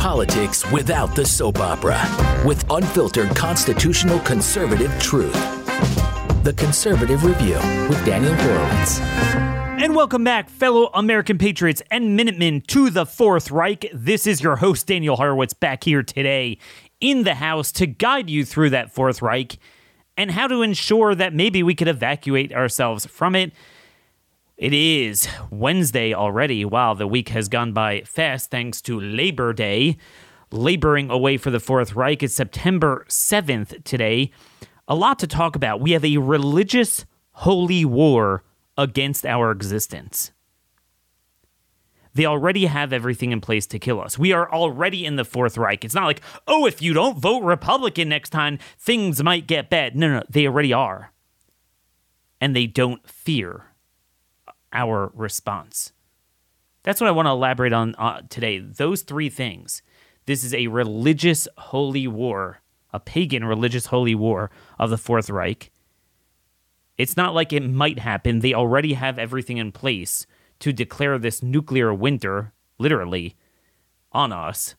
Politics without the soap opera, with unfiltered constitutional conservative truth. The Conservative Review with Daniel Horowitz. And welcome back, fellow American patriots and Minutemen, to the Fourth Reich. This is your host, Daniel Horowitz, back here today in the House to guide you through that Fourth Reich and how to ensure that maybe we could evacuate ourselves from it. It is Wednesday already. Wow, the week has gone by fast thanks to Labor Day. Laboring away for the Fourth Reich. It's September 7th today. A lot to talk about. We have a religious holy war against our existence. They already have everything in place to kill us. We are already in the Fourth Reich. It's not like, oh, if you don't vote Republican next time, things might get bad. No, no, they already are. And they don't fear our response. That's what I want to elaborate on uh, today. Those three things. This is a religious holy war, a pagan religious holy war of the Fourth Reich. It's not like it might happen. They already have everything in place to declare this nuclear winter, literally, on us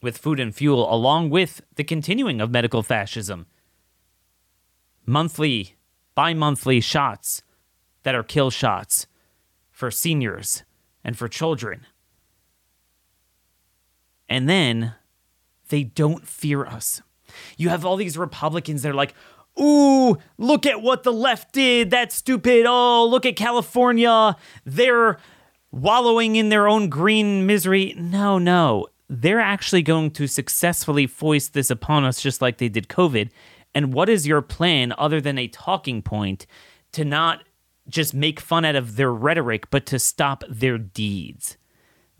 with food and fuel, along with the continuing of medical fascism. Monthly, bi monthly shots that are kill shots for seniors and for children. And then they don't fear us. You have all these Republicans that are like, ooh, look at what the left did. That's stupid. Oh, look at California. They're wallowing in their own green misery. No, no. They're actually going to successfully foist this upon us just like they did COVID. And what is your plan other than a talking point to not just make fun out of their rhetoric, but to stop their deeds?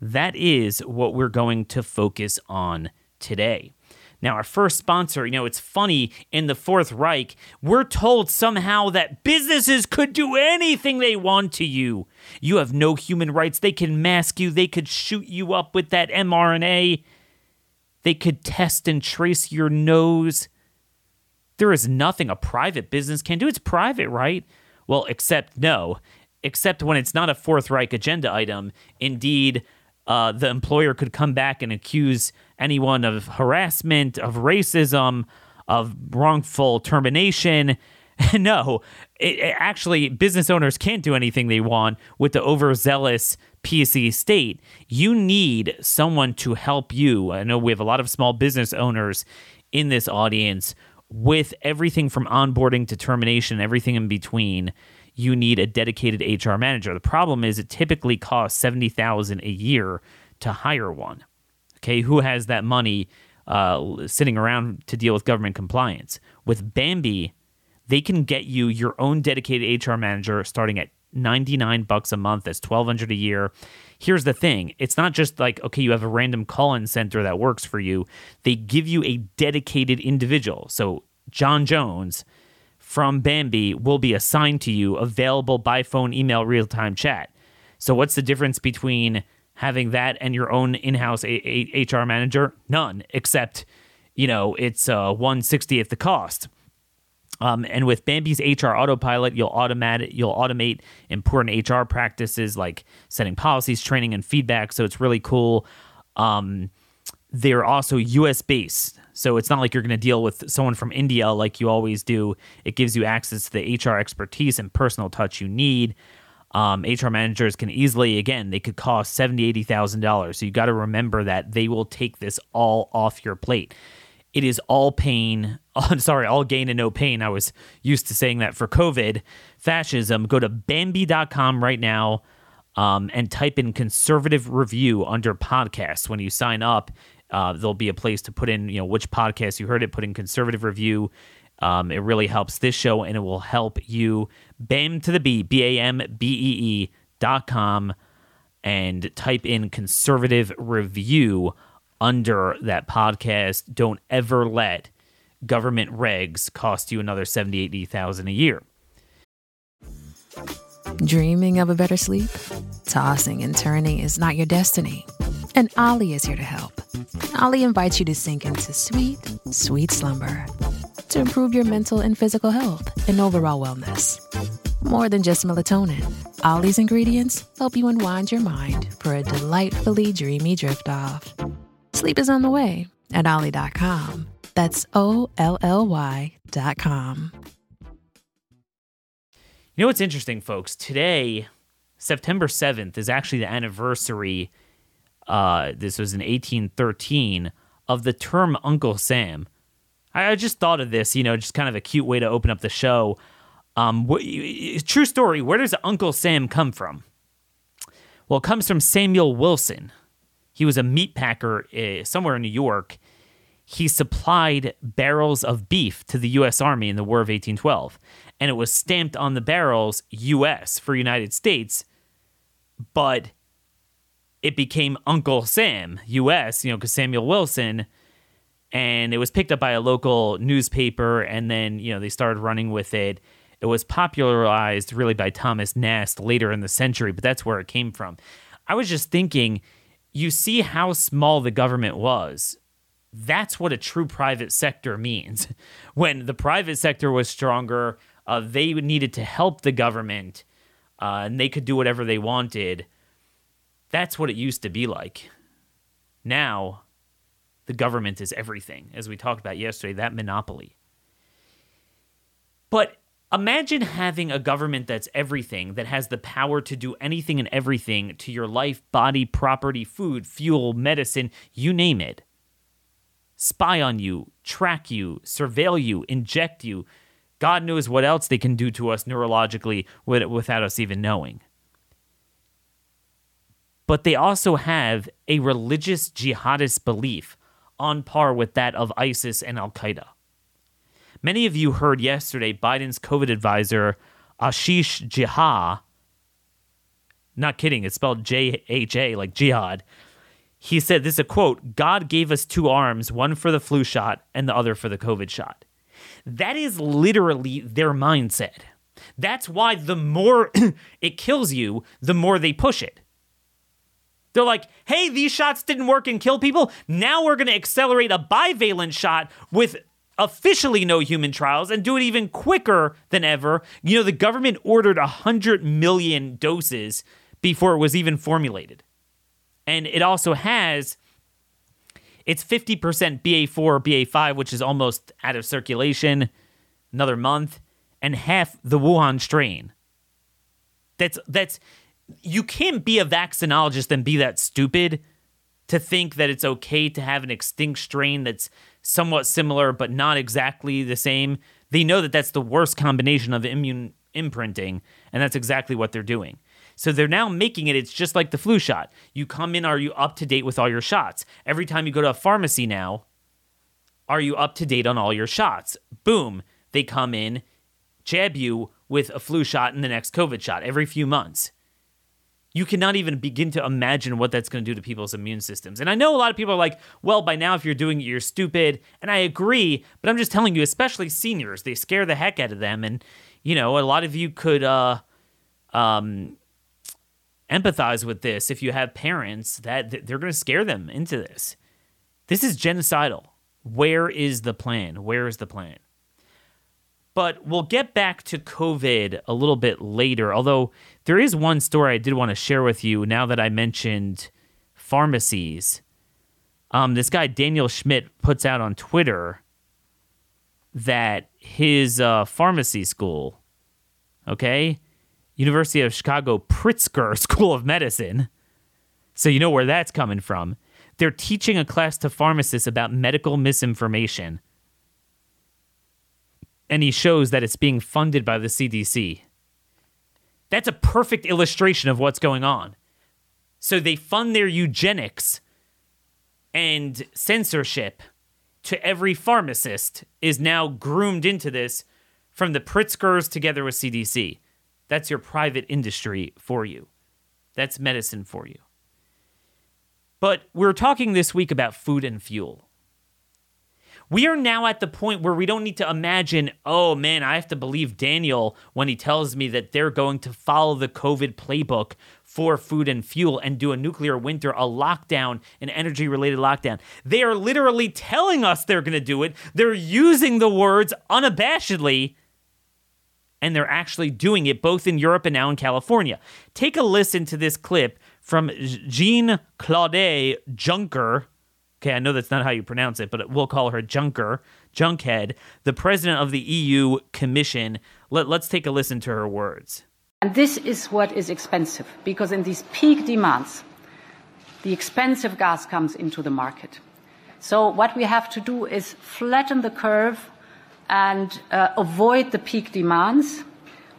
That is what we're going to focus on today. Now, our first sponsor, you know, it's funny in the Fourth Reich, we're told somehow that businesses could do anything they want to you. You have no human rights. They can mask you, they could shoot you up with that mRNA, they could test and trace your nose. There is nothing a private business can do. It's private, right? Well, except no, except when it's not a Fourth Reich agenda item. Indeed, uh, the employer could come back and accuse anyone of harassment, of racism, of wrongful termination. no, it, it actually, business owners can't do anything they want with the overzealous PSE state. You need someone to help you. I know we have a lot of small business owners in this audience with everything from onboarding to termination, everything in between you need a dedicated HR manager. The problem is it typically costs 70,000 a year to hire one. Okay, who has that money uh, sitting around to deal with government compliance? With Bambee, they can get you your own dedicated HR manager starting at 99 bucks a month. That's 1200 a year. Here's the thing. It's not just like okay, you have a random call-in center that works for you. They give you a dedicated individual. So John Jones from Bambee will be assigned to you, available by phone, email, real time chat. So, what's the difference between having that and your own in house HR manager? None, except, you know, it's uh, 160th the cost. Um, and with Bambee's HR Autopilot, you'll automate you'll automate important HR practices like setting policies, training, and feedback. So it's really cool. Um, they're also US based. So it's not like you're going to deal with someone from India like you always do. It gives you access to the HR expertise and personal touch you need. Um, HR managers can easily, again, they could cost seventy, eighty thousand dollars. So you got to remember that they will take this all off your plate. It is all pain. Oh, sorry, all gain and no pain. I was used to saying that for COVID fascism. Go to Bambee.com right now um, and type in conservative review under podcasts when you sign up uh, there'll be a place to put in, you know, which podcast you heard it, put in conservative review. Um, it really helps this show and it will help you. BAM to the B, B A M B E E dot com, and type in conservative review under that podcast. Don't ever let government regs cost you another 70, 80,000 a year. Dreaming of a better sleep? Tossing and turning is not your destiny. And Olly is here to help. Olly invites you to sink into sweet, sweet slumber to improve your mental and physical health and overall wellness. More than just melatonin, Olly's ingredients help you unwind your mind for a delightfully dreamy drift off. Sleep is on the way at Olly.com. That's O L L Y.com. You know what's interesting, folks? Today, September 7th, is actually the anniversary. Uh, this was in 1813 of the term Uncle Sam. I, I just thought of this, you know, just kind of a cute way to open up the show. Um, wh- true story. Where does Uncle Sam come from? Well, it comes from Samuel Wilson. He was a meat packer uh, somewhere in New York. He supplied barrels of beef to the U.S. Army in the War of 1812, and it was stamped on the barrels U.S. for United States, but it became Uncle Sam U.S. You know, because Samuel Wilson, and it was picked up by a local newspaper, and then you know they started running with it. It was popularized really by Thomas Nast later in the century, but that's where it came from. I was just thinking you see how small the government was. That's what a true private sector means. When the private sector was stronger, uh, they needed to help the government uh, and they could do whatever they wanted. That's what it used to be like. Now, the government is everything, as we talked about yesterday, that monopoly. But Imagine having a government that's everything, that has the power to do anything and everything to your life, body, property, food, fuel, medicine, you name it. Spy on you, track you, surveil you, inject you. God knows what else they can do to us neurologically without us even knowing. But they also have a religious jihadist belief on par with that of ISIS and Al Qaeda. Many of you heard yesterday Biden's COVID advisor, Ashish Jha, not kidding, it's spelled J H A, like jihad. He said, This is a quote God gave us two arms, one for the flu shot and the other for the COVID shot. That is literally their mindset. That's why the more it kills you, the more they push it. They're like, hey, these shots didn't work and kill people. Now we're going to accelerate a bivalent shot with officially no human trials and do it even quicker than ever. You know, the government ordered 100 million doses before it was even formulated. And it also has it's 50% BA4 or BA5, which is almost out of circulation another month, and half the Wuhan strain. That's that's you can't be a vaccinologist and be that stupid to think that it's okay to have an extinct strain that's somewhat similar but not exactly the same. They know that that's the worst combination of immune imprinting, and that's exactly what they're doing. So they're now making it, it's just like the flu shot. You come in, are you up to date with all your shots? Every time you go to a pharmacy now, are you up to date on all your shots? Boom, they come in, jab you with a flu shot and the next COVID shot every few months you cannot even begin to imagine what that's going to do to people's immune systems. And I know a lot of people are like, well, by now, if you're doing it, you're stupid. And I agree, but I'm just telling you, especially seniors, they scare the heck out of them. And, you know, a lot of you could uh, um, empathize with this if you have parents that they're going to scare them into this. This is genocidal. Where is the plan? Where is the plan? But we'll get back to COVID a little bit later. Although there is one story I did want to share with you now that I mentioned pharmacies. Um, this guy, Daniel Schmidt, puts out on Twitter that his uh, pharmacy school, okay, University of Chicago Pritzker School of Medicine, so you know where that's coming from, they're teaching a class to pharmacists about medical misinformation and he shows that it's being funded by the CDC. That's a perfect illustration of what's going on. So they fund their eugenics and censorship to every pharmacist is now groomed into this from the Pritzkers together with CDC. That's your private industry for you. That's medicine for you. But we're talking this week about food and fuel. We are now at the point where we don't need to imagine, oh man, I have to believe Daniel when he tells me that they're going to follow the COVID playbook for food and fuel and do a nuclear winter, a lockdown, an energy related lockdown. They are literally telling us they're going to do it. They're using the words unabashedly and they're actually doing it both in Europe and now in California. Take a listen to this clip from Jean Claude Juncker. Okay, I know that's not how you pronounce it, but we'll call her Junker, Junkhead, the president of the EU Commission. Let, let's take a listen to her words. And this is what is expensive, because in these peak demands, the expensive gas comes into the market. So, what we have to do is flatten the curve and uh, avoid the peak demands.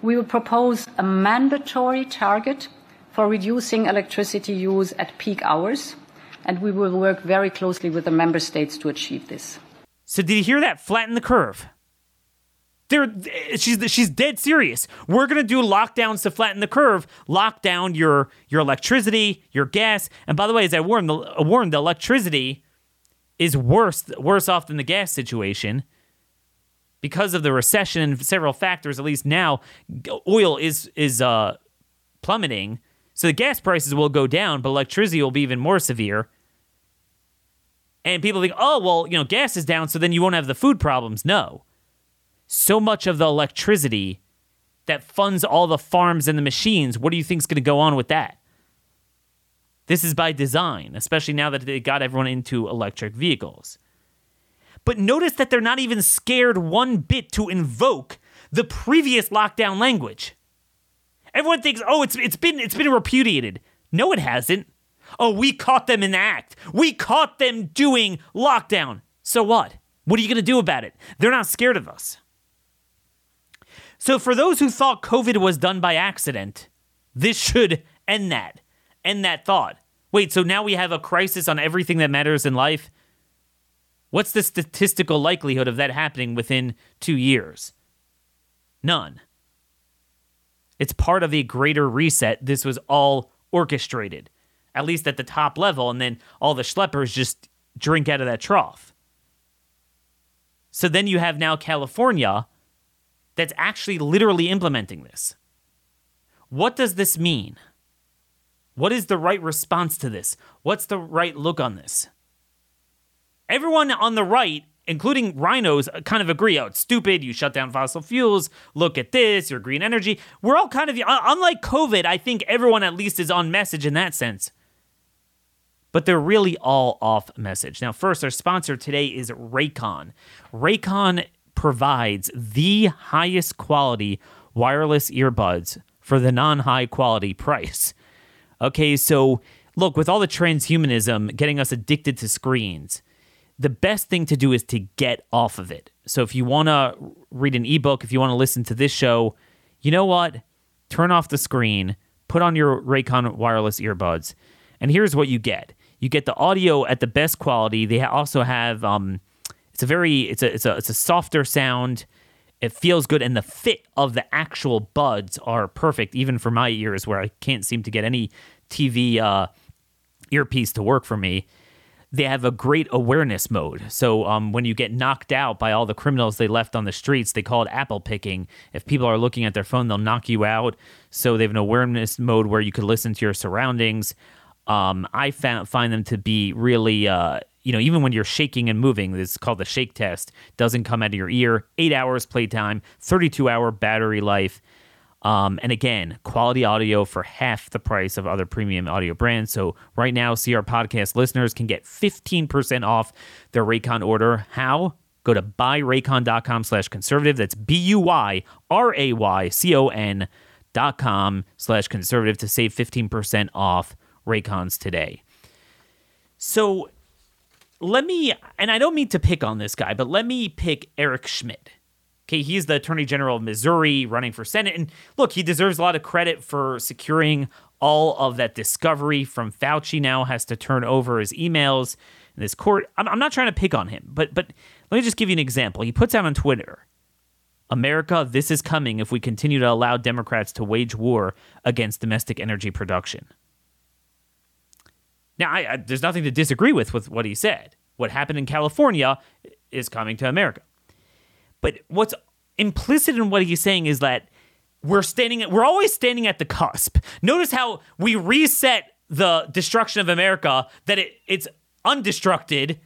We will propose a mandatory target for reducing electricity use at peak hours, and we will work very closely with the member states to achieve this. So, did you hear that? Flatten the curve. She's she's dead serious. We're gonna do lockdowns to flatten the curve. Lock down your your electricity, your gas. And by the way, as I warned, the, warned, the electricity is worse worse off than the gas situation because of the recession and several factors. At least now, oil is is uh, plummeting. So the gas prices will go down, but electricity will be even more severe. And people think, oh, well, you know, gas is down, so then you won't have the food problems. No. So much of the electricity that funds all the farms and the machines, what do you think is going to go on with that? This is by design, especially now that they got everyone into electric vehicles. But notice that they're not even scared one bit to invoke the previous lockdown language. Everyone thinks, oh, it's it's been it's been repudiated. No, it hasn't. Oh, we caught them in the act. We caught them doing lockdown. So what? What are you gonna do about it? They're not scared of us. So for those who thought COVID was done by accident, this should end that. End that thought. Wait, so now we have a crisis on everything that matters in life? What's the statistical likelihood of that happening within two years? None. It's part of a greater reset. This was all orchestrated, at least at the top level, and then all the schleppers just drink out of that trough. So then you have now California that's actually literally implementing this. What does this mean? What is the right response to this? What's the right look on this? Everyone on the right including RINOs, uh, kind of agree. Oh, it's stupid. You shut down fossil fuels. Look at this. Your green energy. We're all kind of, unlike COVID, I think everyone at least is on message in that sense. But they're really all off message. Now, first, our sponsor today is Raycon. Raycon provides the highest quality wireless earbuds for the non high quality price. Okay, so look, with all the transhumanism getting us addicted to screens, the best thing to do is to get off of it. So if you want to read an ebook, if you want to listen to this show, you know what? Turn off the screen, put on your Raycon wireless earbuds, and here's what you get. You get the audio at the best quality. They also have um, it's a very it's a it's a it's a softer sound. It feels good, and the fit of the actual buds are perfect, even for my ears, where I can't seem to get any TV uh, earpiece to work for me they have a great awareness mode. So um, when you get knocked out by all the criminals they left on the streets, they call it apple picking. If people are looking at their phone, they'll knock you out. So they have an awareness mode where you could listen to your surroundings. Um, I found, find them to be really, uh, you know, even when you're shaking and moving, this is called the shake test, doesn't come out of your ear. Eight hours playtime, 32 hour battery life. Um, and again, quality audio for half the price of other premium audio brands. So right now, CR podcast listeners can get 15% off their Raycon order. How? Go to buyraycon.com slash conservative. That's B-U-Y-R-A-Y-C-O-N dot com slash conservative to save 15% off Raycons today. So let me, and I don't mean to pick on this guy, but let me pick Eric Schmitt. Okay, he's the Attorney General of Missouri running for Senate. And look, he deserves a lot of credit for securing all of that discovery from Fauci now has to turn over his emails in this court. I'm, I'm not trying to pick on him, but but let me just give you an example. He puts out on Twitter, America, this is coming if we continue to allow Democrats to wage war against domestic energy production. Now, I, I, there's nothing to disagree with with what he said. What happened in California is coming to America. But what's implicit in what he's saying is that we're standing we're always standing at the cusp. Notice how we reset the destruction of America that it, it's undestructed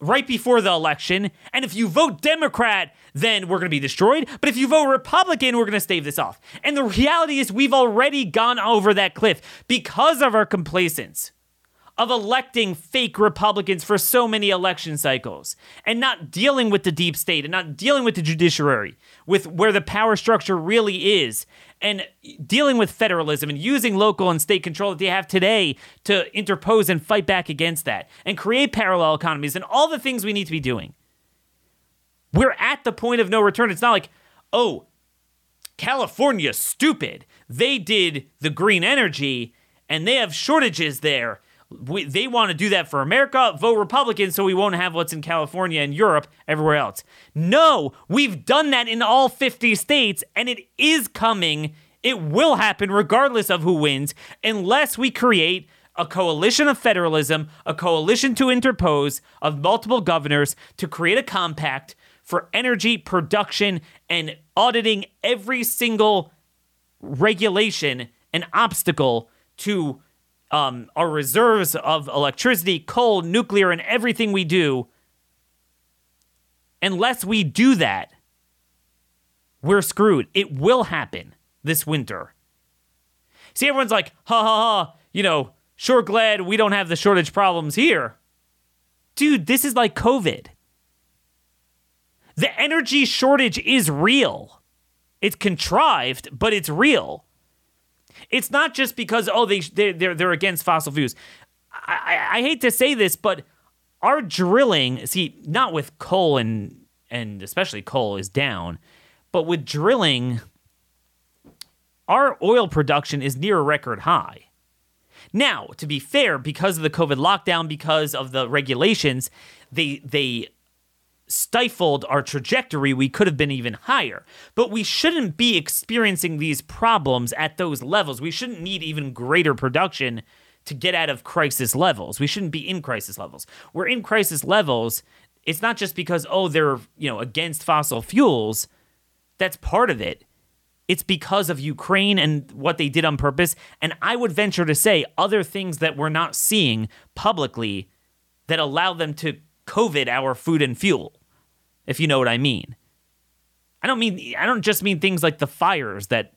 right before the election. And if you vote Democrat, then we're going to be destroyed. But if you vote Republican, we're going to stave this off. And the reality is, we've already gone over that cliff because of our complacence of electing fake Republicans for so many election cycles and not dealing with the deep state and not dealing with the judiciary, with where the power structure really is, and dealing with federalism and using local and state control that they have today to interpose and fight back against that and create parallel economies and all the things we need to be doing. We're at the point of no return. It's not like, oh, California's stupid. They did the green energy and they have shortages there we, they want to do that for America. Vote Republican so we won't have what's in California and Europe, everywhere else. No, we've done that in all 50 states, and it is coming. It will happen regardless of who wins, unless we create a coalition of federalism, a coalition to interpose of multiple governors to create a compact for energy production and auditing every single regulation and obstacle to um, our reserves of electricity, coal, nuclear, and everything we do, unless we do that, we're screwed. It will happen this winter. See, everyone's like, ha ha ha, you know, sure glad we don't have the shortage problems here. Dude, this is like COVID. The energy shortage is real. It's contrived, but it's real. It's not just because oh they they're they're against fossil fuels. I, I, I hate to say this, but our drilling, see, not with coal and and especially coal is down, but with drilling, our oil production is near a record high. Now, to be fair, because of the COVID lockdown, because of the regulations, they they stifled our trajectory, we could have been even higher. But we shouldn't be experiencing these problems at those levels. We shouldn't need even greater production to get out of crisis levels. We shouldn't be in crisis levels. We're in crisis levels. It's not just because oh they're, you know, against fossil fuels. That's part of it. It's because of Ukraine and what they did on purpose. And I would venture to say other things that we're not seeing publicly that allow them to COVID our food and fuel, if you know what I mean. I don't mean I don't just mean things like the fires that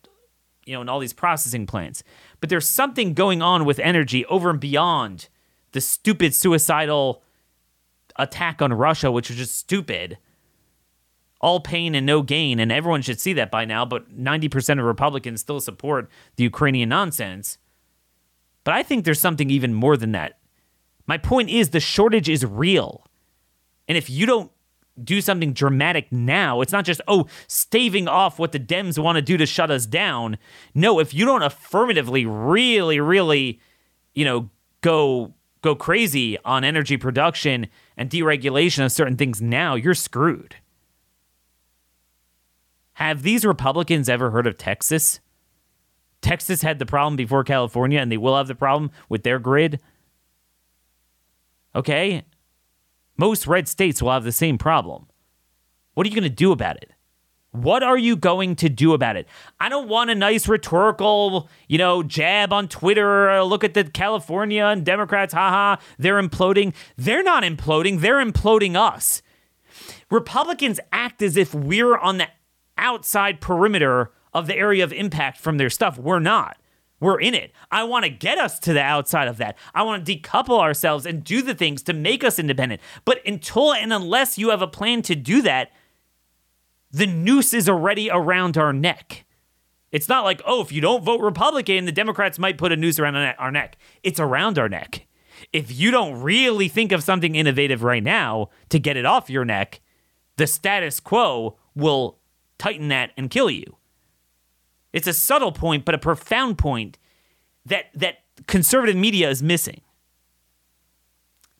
you know in all these processing plants, but there's something going on with energy over and beyond the stupid suicidal attack on Russia, which was just stupid. All pain and no gain, and everyone should see that by now, but 90% of Republicans still support the Ukrainian nonsense. But I think there's something even more than that. My point is the shortage is real. And if you don't do something dramatic now, it's not just, oh, staving off what the Dems want to do to shut us down. No, if you don't affirmatively really, really, you know, go go crazy on energy production and deregulation of certain things now, you're screwed. Have these Republicans ever heard of Texas? Texas had the problem before California, and they will have the problem with their grid. Okay, most red states will have the same problem. What are you going to do about it? What are you going to do about it? I don't want a nice rhetorical, you know, jab on Twitter. Uh, look at the California and Democrats, haha, they're imploding. They're not imploding, they're imploding us. Republicans act as if we're on the outside perimeter of the area of impact from their stuff. We're not. We're in it. I want to get us to the outside of that. I want to decouple ourselves and do the things to make us independent. But until and unless you have a plan to do that, the noose is already around our neck. It's not like, oh, if you don't vote Republican, the Democrats might put a noose around our neck. It's around our neck. If you don't really think of something innovative right now to get it off your neck, the status quo will tighten that and kill you. It's a subtle point, but a profound point that that conservative media is missing.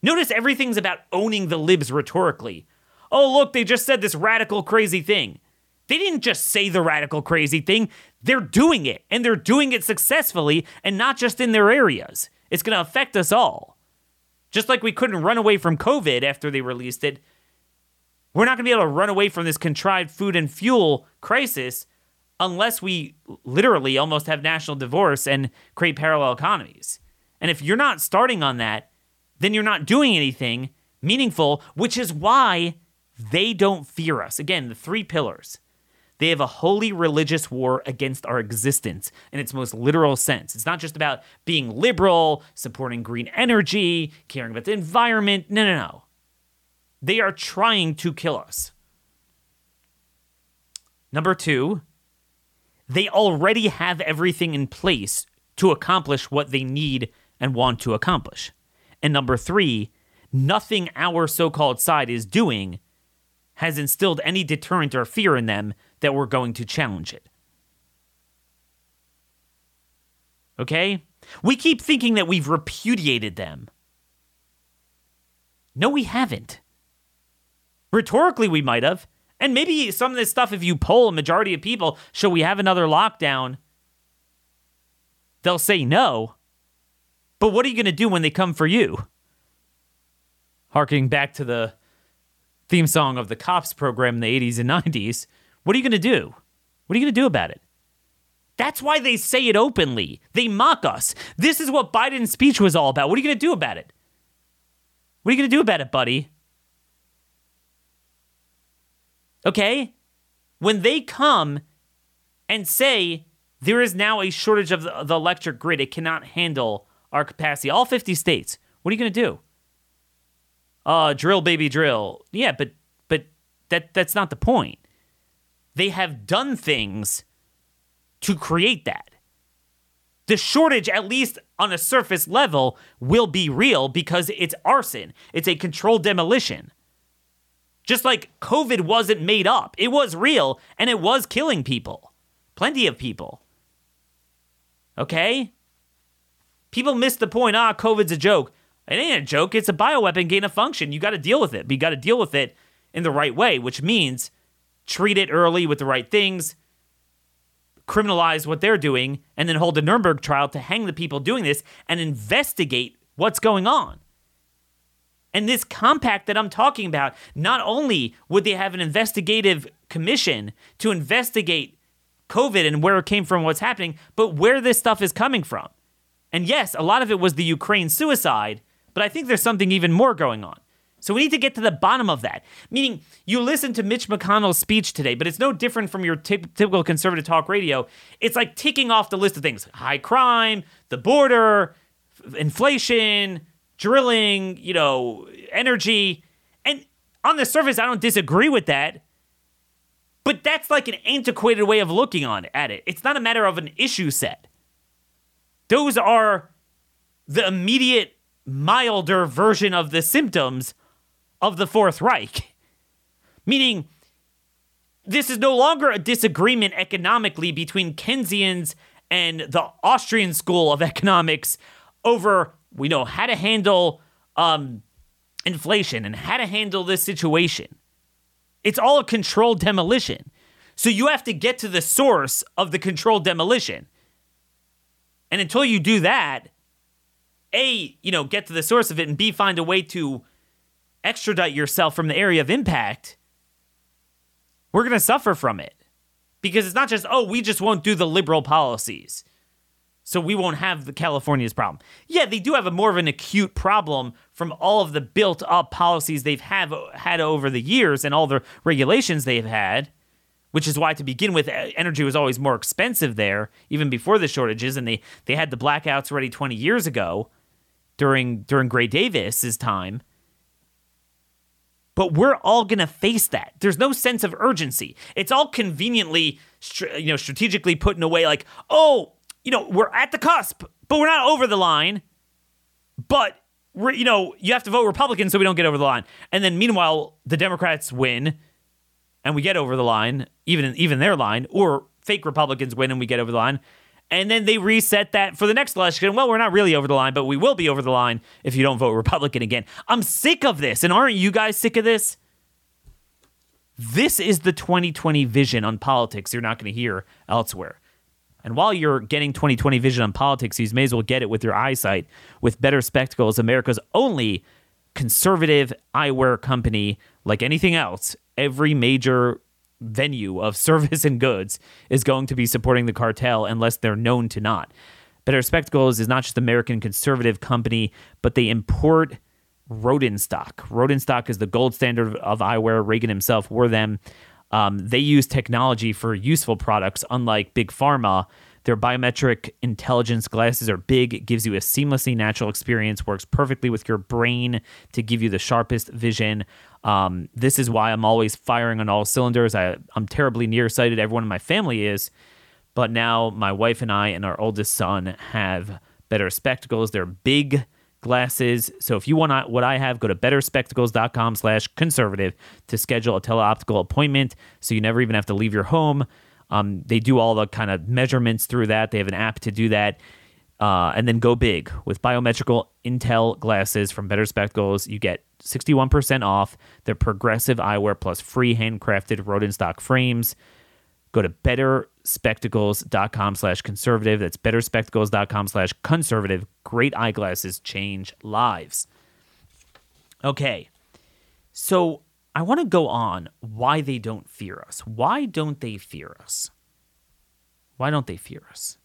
Notice everything's about owning the libs rhetorically. Oh, look, they just said this radical crazy thing. They didn't just say the radical crazy thing, they're doing it, and they're doing it successfully, and not just in their areas. It's going to affect us all. Just like we couldn't run away from COVID after they released it, we're not going to be able to run away from this contrived food and fuel crisis unless we literally almost have national divorce and create parallel economies. And if you're not starting on that, then you're not doing anything meaningful, which is why they don't fear us. Again, the three pillars. They have a holy religious war against our existence in its most literal sense. It's not just about being liberal, supporting green energy, caring about the environment. No, no, no. They are trying to kill us. Number two, they already have everything in place to accomplish what they need and want to accomplish. And number three, nothing our so called side is doing has instilled any deterrent or fear in them that we're going to challenge it. Okay? We keep thinking that we've repudiated them. No, we haven't. Rhetorically, we might have. And maybe some of this stuff, if you poll a majority of people, should we have another lockdown? They'll say no. But what are you going to do when they come for you? Harking back to the theme song of the cops program in the 80s and 90s, what are you going to do? What are you going to do about it? That's why they say it openly. They mock us. This is what Biden's speech was all about. What are you going to do about it? What are you going to do about it, buddy? Okay? When they come and say there is now a shortage of the, electric grid, it cannot handle our capacity, all 50 states, what are you going to do? Uh, drill, baby, drill. Yeah, but but that that's not the point. They have done things to create that. The shortage, at least on a surface level, will be real because it's arson. It's a controlled demolition. Just like COVID wasn't made up, it was real and it was killing people. Plenty of people. Okay? People miss the point. Ah, COVID's a joke. It ain't a joke. It's a bioweapon gain of function. You got to deal with it. But you got to deal with it in the right way, which means treat it early with the right things, criminalize what they're doing, and then hold a Nuremberg trial to hang the people doing this and investigate what's going on. And this compact that I'm talking about, not only would they have an investigative commission to investigate COVID and where it came from, what's happening, but where this stuff is coming from. And yes, a lot of it was the Ukraine suicide, but I think there's something even more going on. So we need to get to the bottom of that. Meaning, you listen to Mitch McConnell's speech today, but it's no different from your t- typical conservative talk radio. It's like ticking off the list of things high crime, the border, inflation, drilling, you know, energy. And on the surface, I don't disagree with that. But that's like an antiquated way of looking on at it. It's not a matter of an issue set. Those are the immediate milder version of the symptoms of the Fourth Reich. Meaning, this is no longer a disagreement economically between Keynesians and the Austrian school of economics over we know how to handle um, inflation and how to handle this situation. It's all a controlled demolition. So you have to get to the source of the controlled demolition. And until you do that, A, you know, get to the source of it, and B, find a way to extradite yourself from the area of impact, we're going to suffer from it. Because it's not just, oh, we just won't do the liberal policies so we won't have the California's problem. Yeah, they do have a more of an acute problem from all of the built up policies they've have had over the years and all the regulations they've had, which is why to begin with energy was always more expensive there even before the shortages and they they had the blackouts already 20 years ago during during Gray Davis's time. But we're all going to face that. There's no sense of urgency. It's all conveniently you know strategically put in a way like, "Oh, you know, we're at the cusp, but we're not over the line. But you know, you have to vote Republican so we don't get over the line. And then meanwhile, the Democrats win and we get over the line, even even their line, or fake Republicans win and we get over the line. And then they reset that for the next election. Well, we're not really over the line, but we will be over the line if you don't vote Republican again. I'm sick of this. And aren't you guys sick of this? This is the 2020 vision on politics you're not going to hear elsewhere. And while you're getting 2020 vision on politics, you may as well get it with your eyesight with Better Spectacles, America's only conservative eyewear company. Like anything else, every major venue of service and goods is going to be supporting the cartel unless they're known to not. Better Spectacles is not just American conservative company, but they import Rodenstock. Rodenstock is the gold standard of eyewear. Reagan himself wore them. Um, they use technology for useful products, unlike Big Pharma. Their biometric intelligence glasses are big, it gives you a seamlessly natural experience, works perfectly with your brain to give you the sharpest vision. Um, this is why I'm always firing on all cylinders. I, I'm terribly nearsighted. Everyone in my family is. But now my wife and I and our oldest son have better spectacles. They're big glasses. So if you want what I have, go to betterspectacles.com slash conservative to schedule a teleoptical appointment so you never even have to leave your home. Um, they do all the kind of measurements through that. They have an app to do that. Uh, and then go big with biometrical Intel glasses from Better Spectacles. You get 61% off their progressive eyewear plus free handcrafted Rodenstock frames. Go to betterspectacles.com slash conservative. That's betterspectacles.com slash conservative. Great eyeglasses change lives. Okay. So I want to go on why they don't fear us. Why don't they fear us? Why don't they fear us?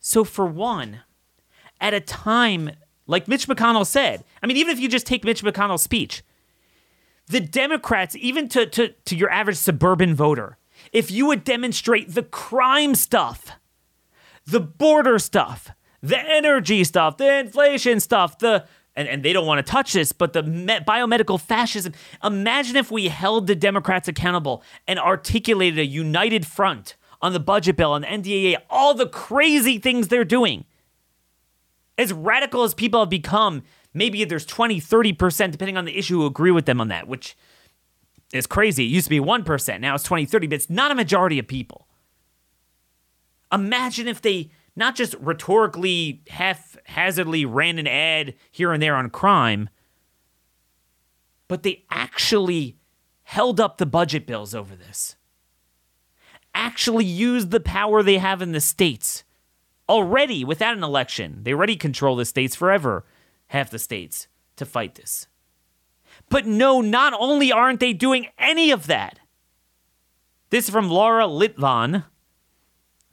So, for one, at a time like Mitch McConnell said, I mean, even if you just take Mitch McConnell's speech, the Democrats, even to, to, to your average suburban voter, if you would demonstrate the crime stuff, the border stuff, the energy stuff, the inflation stuff, the and, and they don't want to touch this, but the me- biomedical fascism. Imagine if we held the Democrats accountable and articulated a united front on the budget bill, on the NDAA, all the crazy things they're doing. As radical as people have become, maybe there's 20, 30%, depending on the issue, who agree with them on that, which is crazy. It used to be 1%, now it's 20, 30, but it's not a majority of people. Imagine if they not just rhetorically, haphazardly ran an ad here and there on crime, but they actually held up the budget bills over this. Actually used the power they have in the states already without an election. They already control the states forever, half the states, to fight this. But no, not only aren't they doing any of that. This is from Laura Litvan.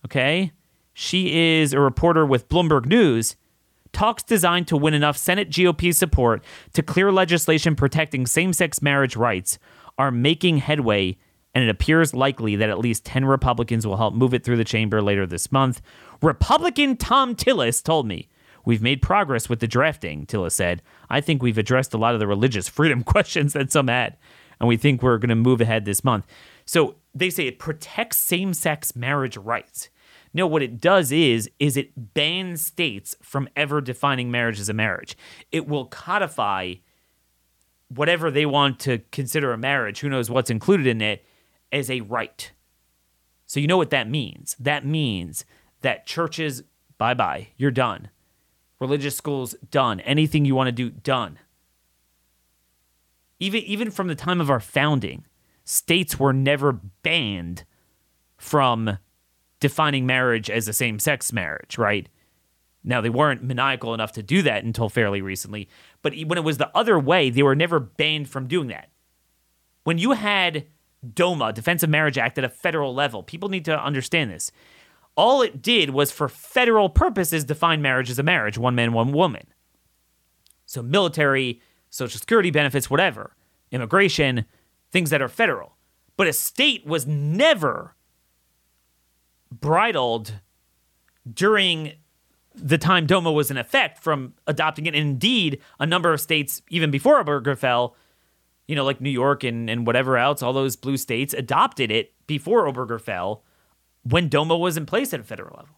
Okay. She is a reporter with Bloomberg News. Talks designed to win enough Senate GOP support to clear legislation protecting same sex marriage rights are making headway, and it appears likely that at least 10 Republicans will help move it through the chamber later this month. Republican Thom Tillis told me We've made progress with the drafting, Tillis said. I think we've addressed a lot of the religious freedom questions that some had, and we think we're going to move ahead this month. So they say it protects same sex marriage rights. No, what it does is is it bans states from ever defining marriage as a marriage. It will codify whatever they want to consider a marriage, who knows what's included in it, as a right. So you know what that means? That means that churches, bye bye, you're done religious schools done. Anything you want to do done. Even even from the time of our founding, states were never banned from defining marriage as a same-sex marriage, right? Now they weren't maniacal enough to do that until fairly recently, but when it was the other way, they were never banned from doing that. When you had DOMA, Defense of Marriage Act at a federal level, people need to understand this all it did was for federal purposes define marriage as a marriage, one man, one woman. So military, social security benefits, whatever, immigration, things that are federal. But a state was never bridled during the time DOMA was in effect from adopting it. And indeed, a number of states, even before Obergefell, you know, like New York and, and whatever else, all those blue states adopted it before Obergefell when DOMA was in place at a federal level.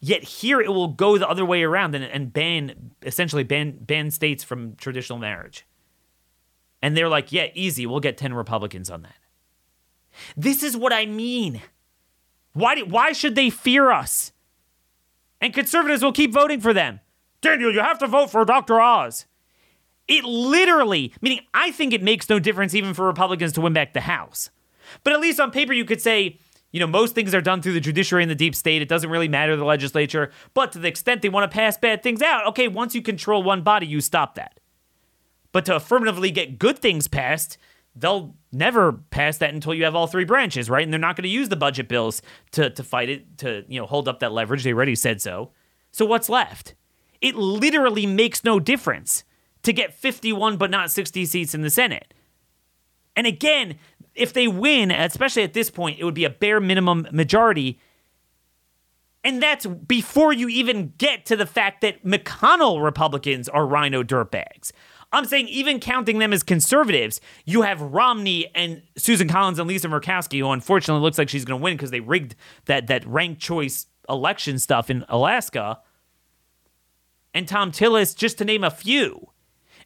Yet here it will go the other way around and, and ban, essentially ban, ban states from traditional marriage. And they're like, yeah, easy, we'll get 10 Republicans on that. This is what I mean. Why, why should they fear us? And conservatives will keep voting for them. Daniel, you have to vote for Dr. Oz. It literally, meaning I think it makes no difference even for Republicans to win back the House. But at least on paper, you could say, You know, most things are done through the judiciary and the deep state. It doesn't really matter the legislature. But to the extent they want to pass bad things out, okay, once you control one body, you stop that. But to affirmatively get good things passed, they'll never pass that until you have all three branches, right? And they're not going to use the budget bills to to fight it, to you know hold up that leverage. They already said so. So what's left? It literally makes no difference to get 51 but not 60 seats in the Senate. And again, if they win, especially at this point, it would be a bare minimum majority. And that's before you even get to the fact that McConnell Republicans are RINO dirtbags. I'm saying, even counting them as conservatives, you have Romney and Susan Collins and Lisa Murkowski, who unfortunately looks like she's going to win because they rigged that, that ranked choice election stuff in Alaska, and Thom Tillis, just to name a few.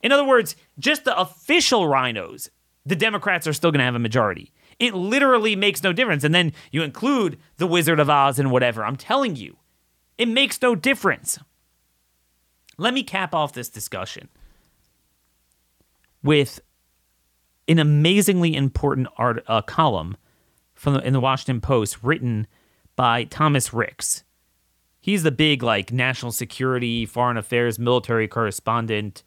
In other words, just the official RINOs the Democrats are still going to have a majority. It literally makes no difference. And then you include the Wizard of Oz and whatever. I'm telling you, it makes no difference. Let me cap off this discussion with an amazingly important art uh, column from the, in the Washington Post written by Thomas Ricks. He's the big like national security, foreign affairs, military correspondent.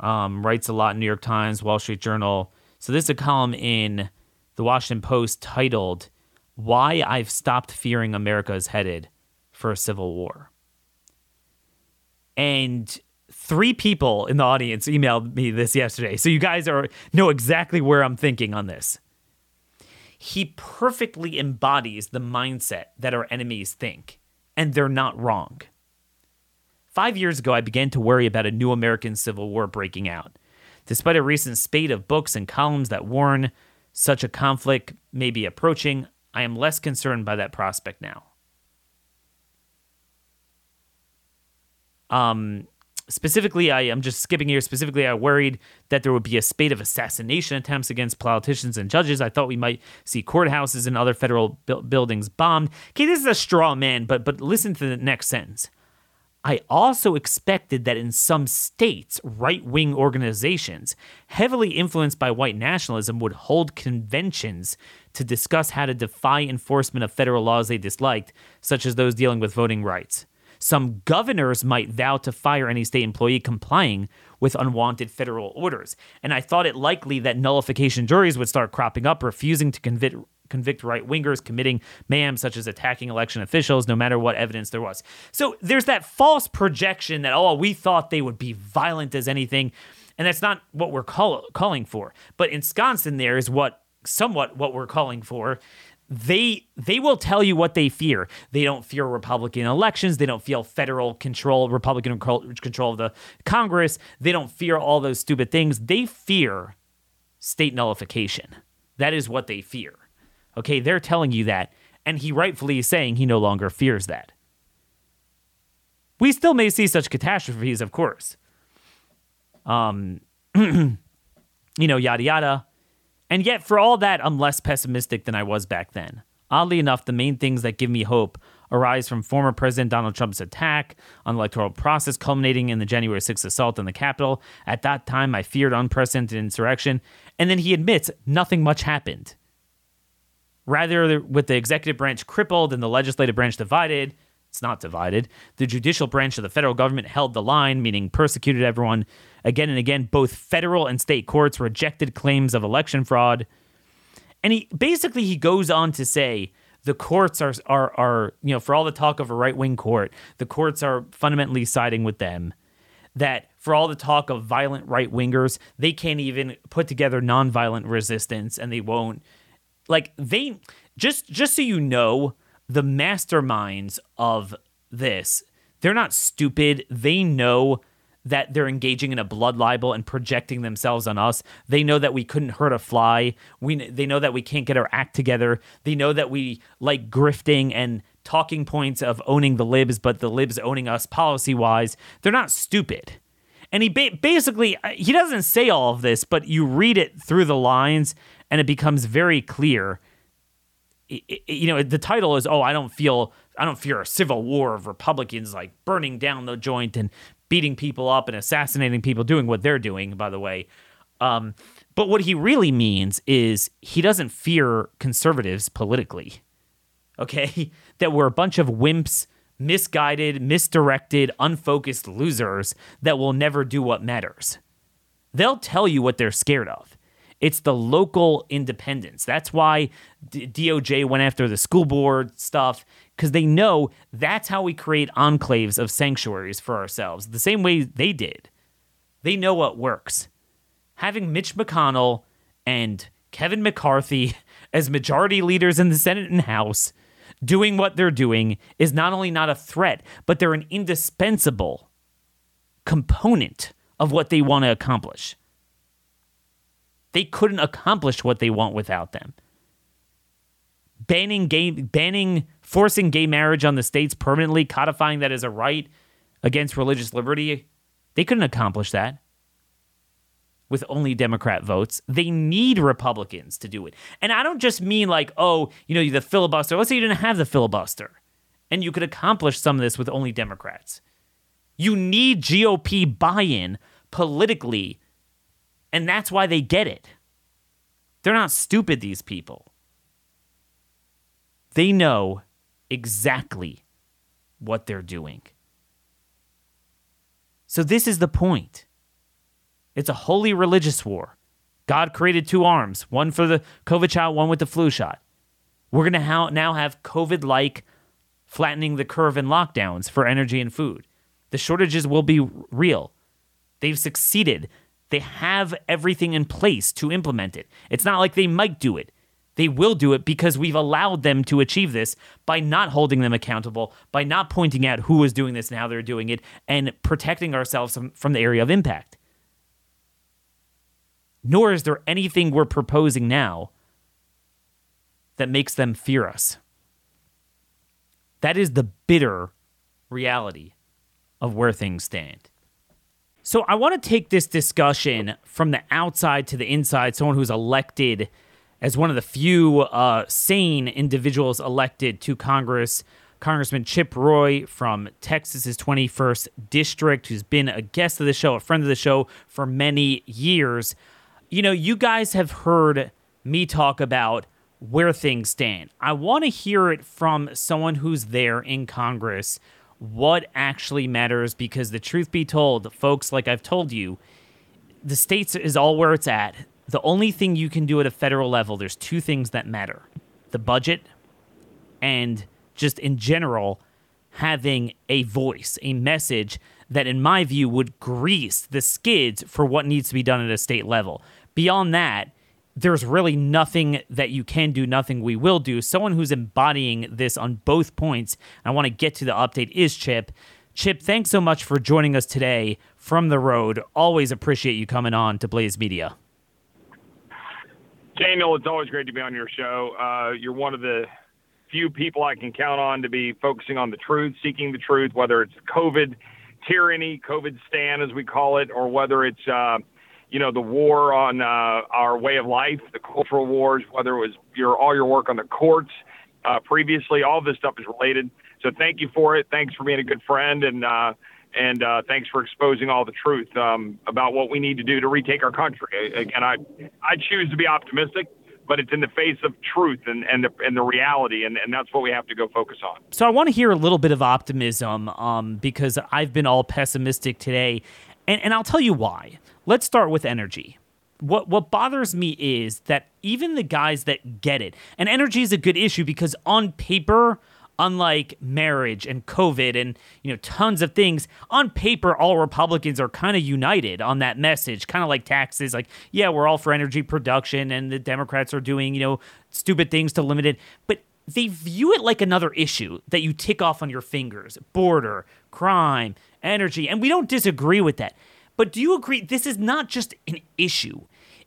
Um, writes a lot in New York Times, Wall Street Journal. So this is a column in the Washington Post titled "Why I've Stopped Fearing America is Headed for a Civil War." And three people in the audience emailed me this yesterday. So you guys are know exactly where I'm thinking on this. He perfectly embodies the mindset that our enemies think, and they're not wrong. Five years ago, I began to worry about a new American Civil War breaking out. Despite a recent spate of books and columns that warn such a conflict may be approaching, I am less concerned by that prospect now. Um, specifically, I am just skipping here. Specifically, I worried that there would be a spate of assassination attempts against politicians and judges. I thought we might see courthouses and other federal bu- buildings bombed. Okay, this is a straw man, but but listen to the next sentence. I also expected that in some states, right wing organizations, heavily influenced by white nationalism, would hold conventions to discuss how to defy enforcement of federal laws they disliked, such as those dealing with voting rights. Some governors might vow to fire any state employee complying with unwanted federal orders. And I thought it likely that nullification juries would start cropping up, refusing to convict convict right wingers committing mayhem, such as attacking election officials, no matter what evidence there was. So there's that false projection that, oh, we thought they would be violent as anything. And that's not what we're call- calling for. But ensconced in there is what somewhat what we're calling for they they will tell you what they fear. They don't fear Republican elections. They don't feel federal control, Republican control of the Congress. They don't fear all those stupid things. They fear state nullification. That is what they fear. Okay, they're telling you that, and he rightfully is saying he no longer fears that. We still may see such catastrophes, of course. Um, you know, yada yada. And yet, for all that, I'm less pessimistic than I was back then. Oddly enough, the main things that give me hope arise from former President Donald Trump's attack on the electoral process, culminating in the January 6th assault on the Capitol. At that time, I feared unprecedented insurrection. And then he admits nothing much happened. Rather, with the executive branch crippled and the legislative branch divided, it's not divided. The judicial branch of the federal government held the line, meaning persecuted everyone again and again. Both federal and state courts rejected claims of election fraud. And he basically he goes on to say the courts are are are you know for all the talk of a right wing court, the courts are fundamentally siding with them. That for all the talk of violent right wingers, they can't even put together nonviolent resistance, and they won't like they just just so you know, the masterminds of this, they're not stupid. They know that they're engaging in a blood libel and projecting themselves on us. They know that we couldn't hurt a fly. We they know that we can't get our act together. They know that we like grifting and talking points of owning the libs, but the libs owning us policy wise. They're not stupid. And he ba- basically he doesn't say all of this, but you read it through the lines and it becomes very clear. You know, the title is, "Oh, I don't feel, I don't fear a civil war of Republicans like burning down the joint and beating people up and assassinating people, doing what they're doing." By the way, um, but what he really means is he doesn't fear conservatives politically. okay, that we're a bunch of wimps, misguided, misdirected, unfocused losers that will never do what matters. They'll tell you what they're scared of. It's the local independence. That's why D- DOJ went after the school board stuff because they know that's how we create enclaves of sanctuaries for ourselves, the same way they did. They know what works. Having Mitch McConnell and Kevin McCarthy as majority leaders in the Senate and House doing what they're doing is not only not a threat, but they're an indispensable component of what they want to accomplish. They couldn't accomplish what they want without them. Banning gay, banning, forcing gay marriage on the states permanently, codifying that as a right against religious liberty, they couldn't accomplish that with only Democrat votes. They need Republicans to do it. And I don't just mean like, oh, you know, the filibuster. Let's say you didn't have the filibuster and you could accomplish some of this with only Democrats. You need GOP buy in politically, and that's why they get it. They're not stupid, these people. They know exactly what they're doing. So, this is the point. It's a holy religious war. God created two arms, one for the COVID shot, one with the flu shot. We're going to ha- now have COVID like flattening the curve and lockdowns for energy and food. The shortages will be real. They've succeeded. They have everything in place to implement it. It's not like they might do it. They will do it because we've allowed them to achieve this by not holding them accountable, by not pointing out who is doing this and how they're doing it, and protecting ourselves from, from the area of impact nor is there anything we're proposing now that makes them fear us. That is the bitter reality of where things stand. So I want to take this discussion from the outside to the inside, someone who's elected as one of the few uh, sane individuals elected to Congress. Congressman Chip Roy from Texas's 21st district, who's been a guest of the show, a friend of the show for many years you know, you guys have heard me talk about where things stand. I want to hear it from someone who's there in Congress what actually matters because the truth be told, folks, like I've told you, the states is all where it's at. The only thing you can do at a federal level, there's two things that matter the budget and just in general having a voice, a message that, in my view, would grease the skids for what needs to be done at a state level. Beyond that, there's really nothing that you can do, nothing we will do. Someone who's embodying this on both points, I want to get to the update, is Chip. Chip, thanks so much for joining us today from the road. Always appreciate you coming on to Blaze Media. Daniel, it's always great to be on your show. Uh, you're one of the few people I can count on to be focusing on the truth, seeking the truth, whether it's COVID tyranny, COVID stan, as we call it, or whether it's uh, you know, the war on uh, our way of life, the cultural wars, whether it was your all your work on the courts uh, previously, all this stuff is related. So thank you for it. Thanks for being a good friend, and uh, and uh, thanks for exposing all the truth um, about what we need to do to retake our country. Again, I I choose to be optimistic. But it's in the face of truth and, and the and the reality, and, and that's what we have to go focus on. So I want to hear a little bit of optimism, um, because I've been all pessimistic today, and and I'll tell you why. Let's start with energy. What what bothers me is that even the guys that get it, and energy is a good issue because on paper, unlike marriage and COVID and you know tons of things, on paper all Republicans are kind of united on that message, kind of like taxes. Like, yeah, we're all for energy production, and the Democrats are doing you know stupid things to limit it, but they view it like another issue that you tick off on your fingers: border, crime, energy, and we don't disagree with that. But do you agree this is not just an issue?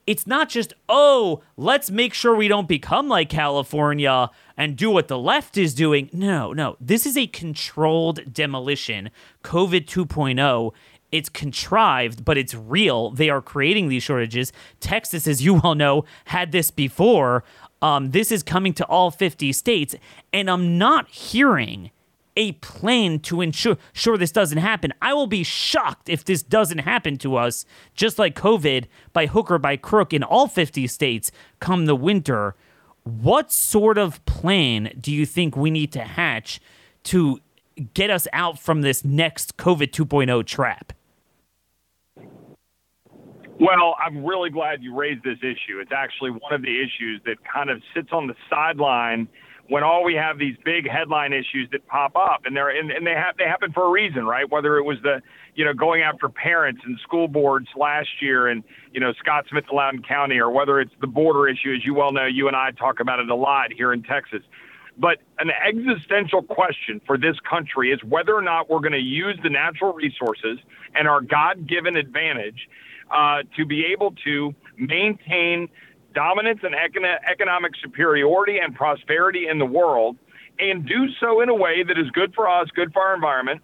It's not just, oh, let's make sure we don't become like California and do what the left is doing. No, no. This is a controlled demolition. COVID 2.0 it's contrived, but it's real. They are creating these shortages. Texas, as you all know, had this before. Um, this is coming to all 50 states, and I'm not hearing a plan to ensure sure this doesn't happen. I will be shocked if this doesn't happen to us, just like COVID, by hook or by crook in all 50 states come the winter. What sort of plan? do you think we need to hatch to get us out from this next COVID 2.0 trap? Well, I'm really glad you raised this issue. It's actually one of the issues that kind of sits on the sideline when all we have these big headline issues that pop up, and they're and, and they have they happen for a reason, right? Whether it was the you know going after parents and school boards last year, and you know Scott Smith, Loudoun County, or whether it's the border issue, as you well know, you and I talk about it a lot here in Texas. But an existential question for this country is whether or not we're going to use the natural resources and our God given advantage uh, to be able to maintain dominance and econ- economic superiority and prosperity in the world and do so in a way that is good for us, good for our environment,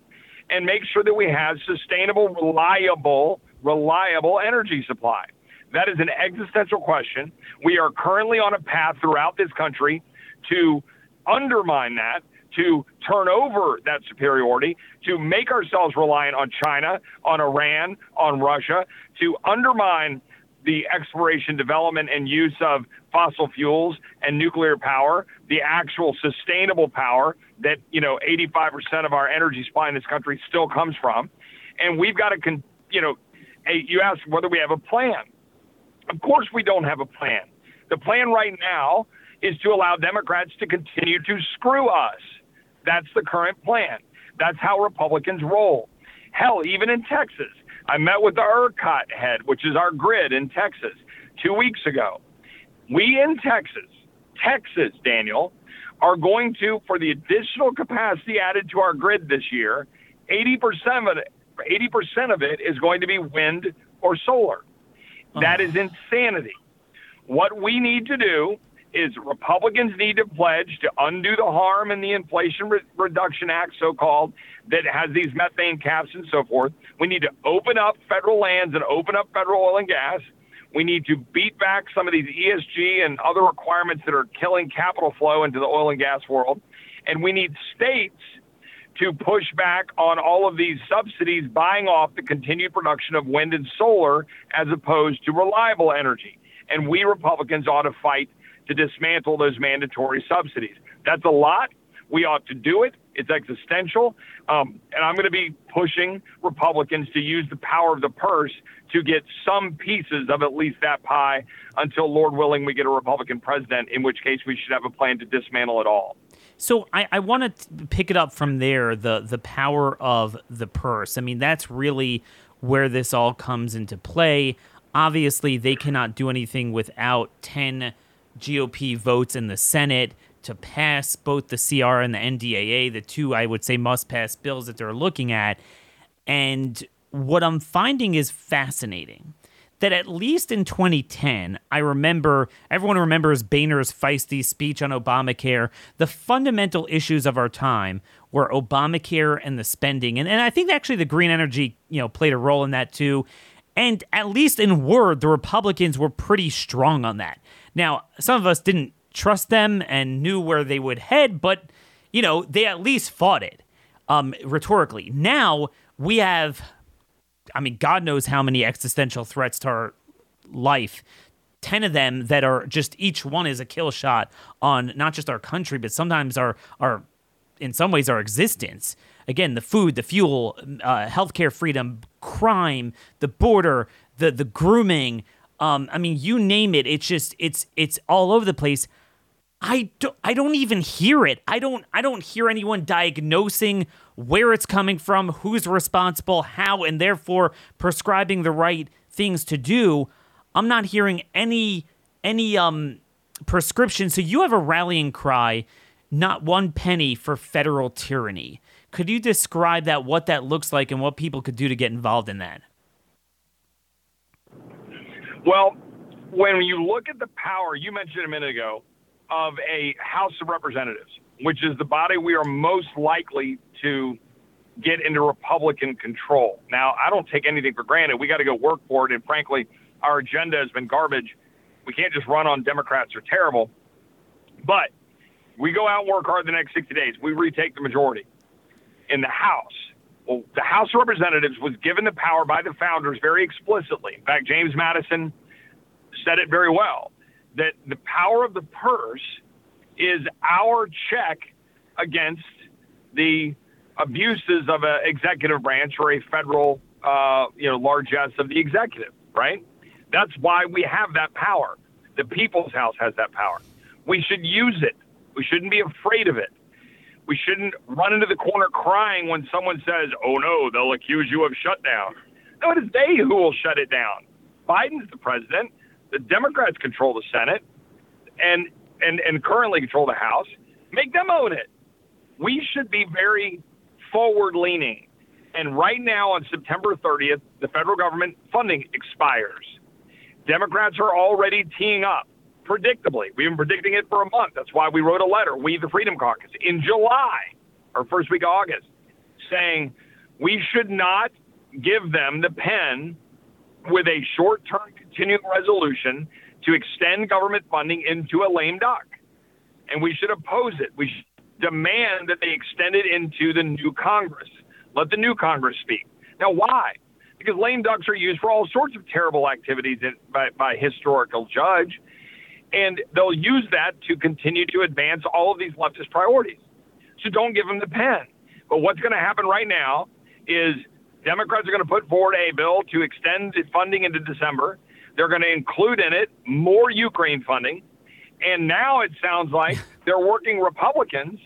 and make sure that we have sustainable, reliable, reliable energy supply. That is an existential question. We are currently on a path throughout this country to undermine that, to turn over that superiority, to make ourselves reliant on China, on Iran, on Russia, to undermine the exploration, development, and use of fossil fuels and nuclear power, the actual sustainable power that you know 85% of our energy supply in this country still comes from, and we've got to, con- you know, you ask whether we have a plan. Of course, we don't have a plan. The plan right now is to allow Democrats to continue to screw us. That's the current plan. That's how Republicans roll. Hell, even in Texas, I met with the ERCOT head, which is our grid in Texas, two weeks ago. We in Texas, Texas, Daniel, are going to, for the additional capacity added to our grid this year, 80% of it, 80% of it is going to be wind or solar. That uh-huh. is insanity. What we need to do is Republicans need to pledge to undo the harm in the Inflation Re- Reduction Act, so called, that has these methane caps and so forth. We need to open up federal lands and open up federal oil and gas. We need to beat back some of these ESG and other requirements that are killing capital flow into the oil and gas world. And we need states to push back on all of these subsidies buying off the continued production of wind and solar as opposed to reliable energy. And we Republicans ought to fight to dismantle those mandatory subsidies. That's a lot. We ought to do it. It's existential. Um, and I'm going to be pushing Republicans to use the power of the purse to get some pieces of at least that pie until, Lord willing, we get a Republican president, in which case we should have a plan to dismantle it all. So I, I want to pick it up from there the the power of the purse. I mean, that's really where this all comes into play. Obviously, they cannot do anything without 10 GOP votes in the Senate to pass both the CR and the NDAA, the two I would say must pass bills that they're looking at. And what I'm finding is fascinating that at least in 2010, I remember everyone remembers Boehner's feisty speech on Obamacare. The fundamental issues of our time were Obamacare and the spending, and, and I think actually the green energy you know played a role in that too. And at least in word, the Republicans were pretty strong on that. Now, some of us didn't trust them and knew where they would head, but you know they at least fought it um, rhetorically. Now we have, I mean, God knows how many existential threats to our life. 10 of them that are just each one is a kill shot on not just our country, but sometimes our, our in some ways, our existence. Again, the food, the fuel, uh, healthcare freedom, crime, the border, the, the grooming, um, I mean, you name it. It's just it's it's all over the place. I don't I don't even hear it. I don't I don't hear anyone diagnosing where it's coming from, who's responsible, how, and therefore prescribing the right things to do. I'm not hearing any any um prescription. So you have a rallying cry, not one penny for federal tyranny. Could you describe that, what that looks like, and what people could do to get involved in that? Well, when you look at the power you mentioned a minute ago of a House of Representatives, which is the body we are most likely to get into Republican control. Now, I don't take anything for granted. We got to go work for it. And frankly, our agenda has been garbage. We can't just run on Democrats are terrible. But we go out and work hard the next 60 days. We retake the majority in the House. Well, the House of Representatives was given the power by the founders very explicitly. In fact, James Madison said it very well that the power of the purse is our check against the abuses of an executive branch or a federal, uh, you know, largesse of the executive, right? That's why we have that power. The people's house has that power. We should use it. We shouldn't be afraid of it. We shouldn't run into the corner crying when someone says, oh no, they'll accuse you of shutdown. No, it is they who will shut it down. Biden's the president. The Democrats control the Senate and, and, and currently control the House. Make them own it. We should be very forward leaning. And right now, on September 30th, the federal government funding expires. Democrats are already teeing up, predictably. We've been predicting it for a month. That's why we wrote a letter, we, the Freedom Caucus, in July or first week of August, saying we should not give them the pen with a short term continuing resolution to extend government funding into a lame duck. And we should oppose it. We should demand that they extend it into the new Congress. Let the new Congress speak. Now, why? Because lame ducks are used for all sorts of terrible activities by, by historical judge, and they'll use that to continue to advance all of these leftist priorities. So don't give them the pen. But what's going to happen right now is Democrats are going to put forward a bill to extend the funding into December. They're going to include in it more Ukraine funding. And now it sounds like they're working Republicans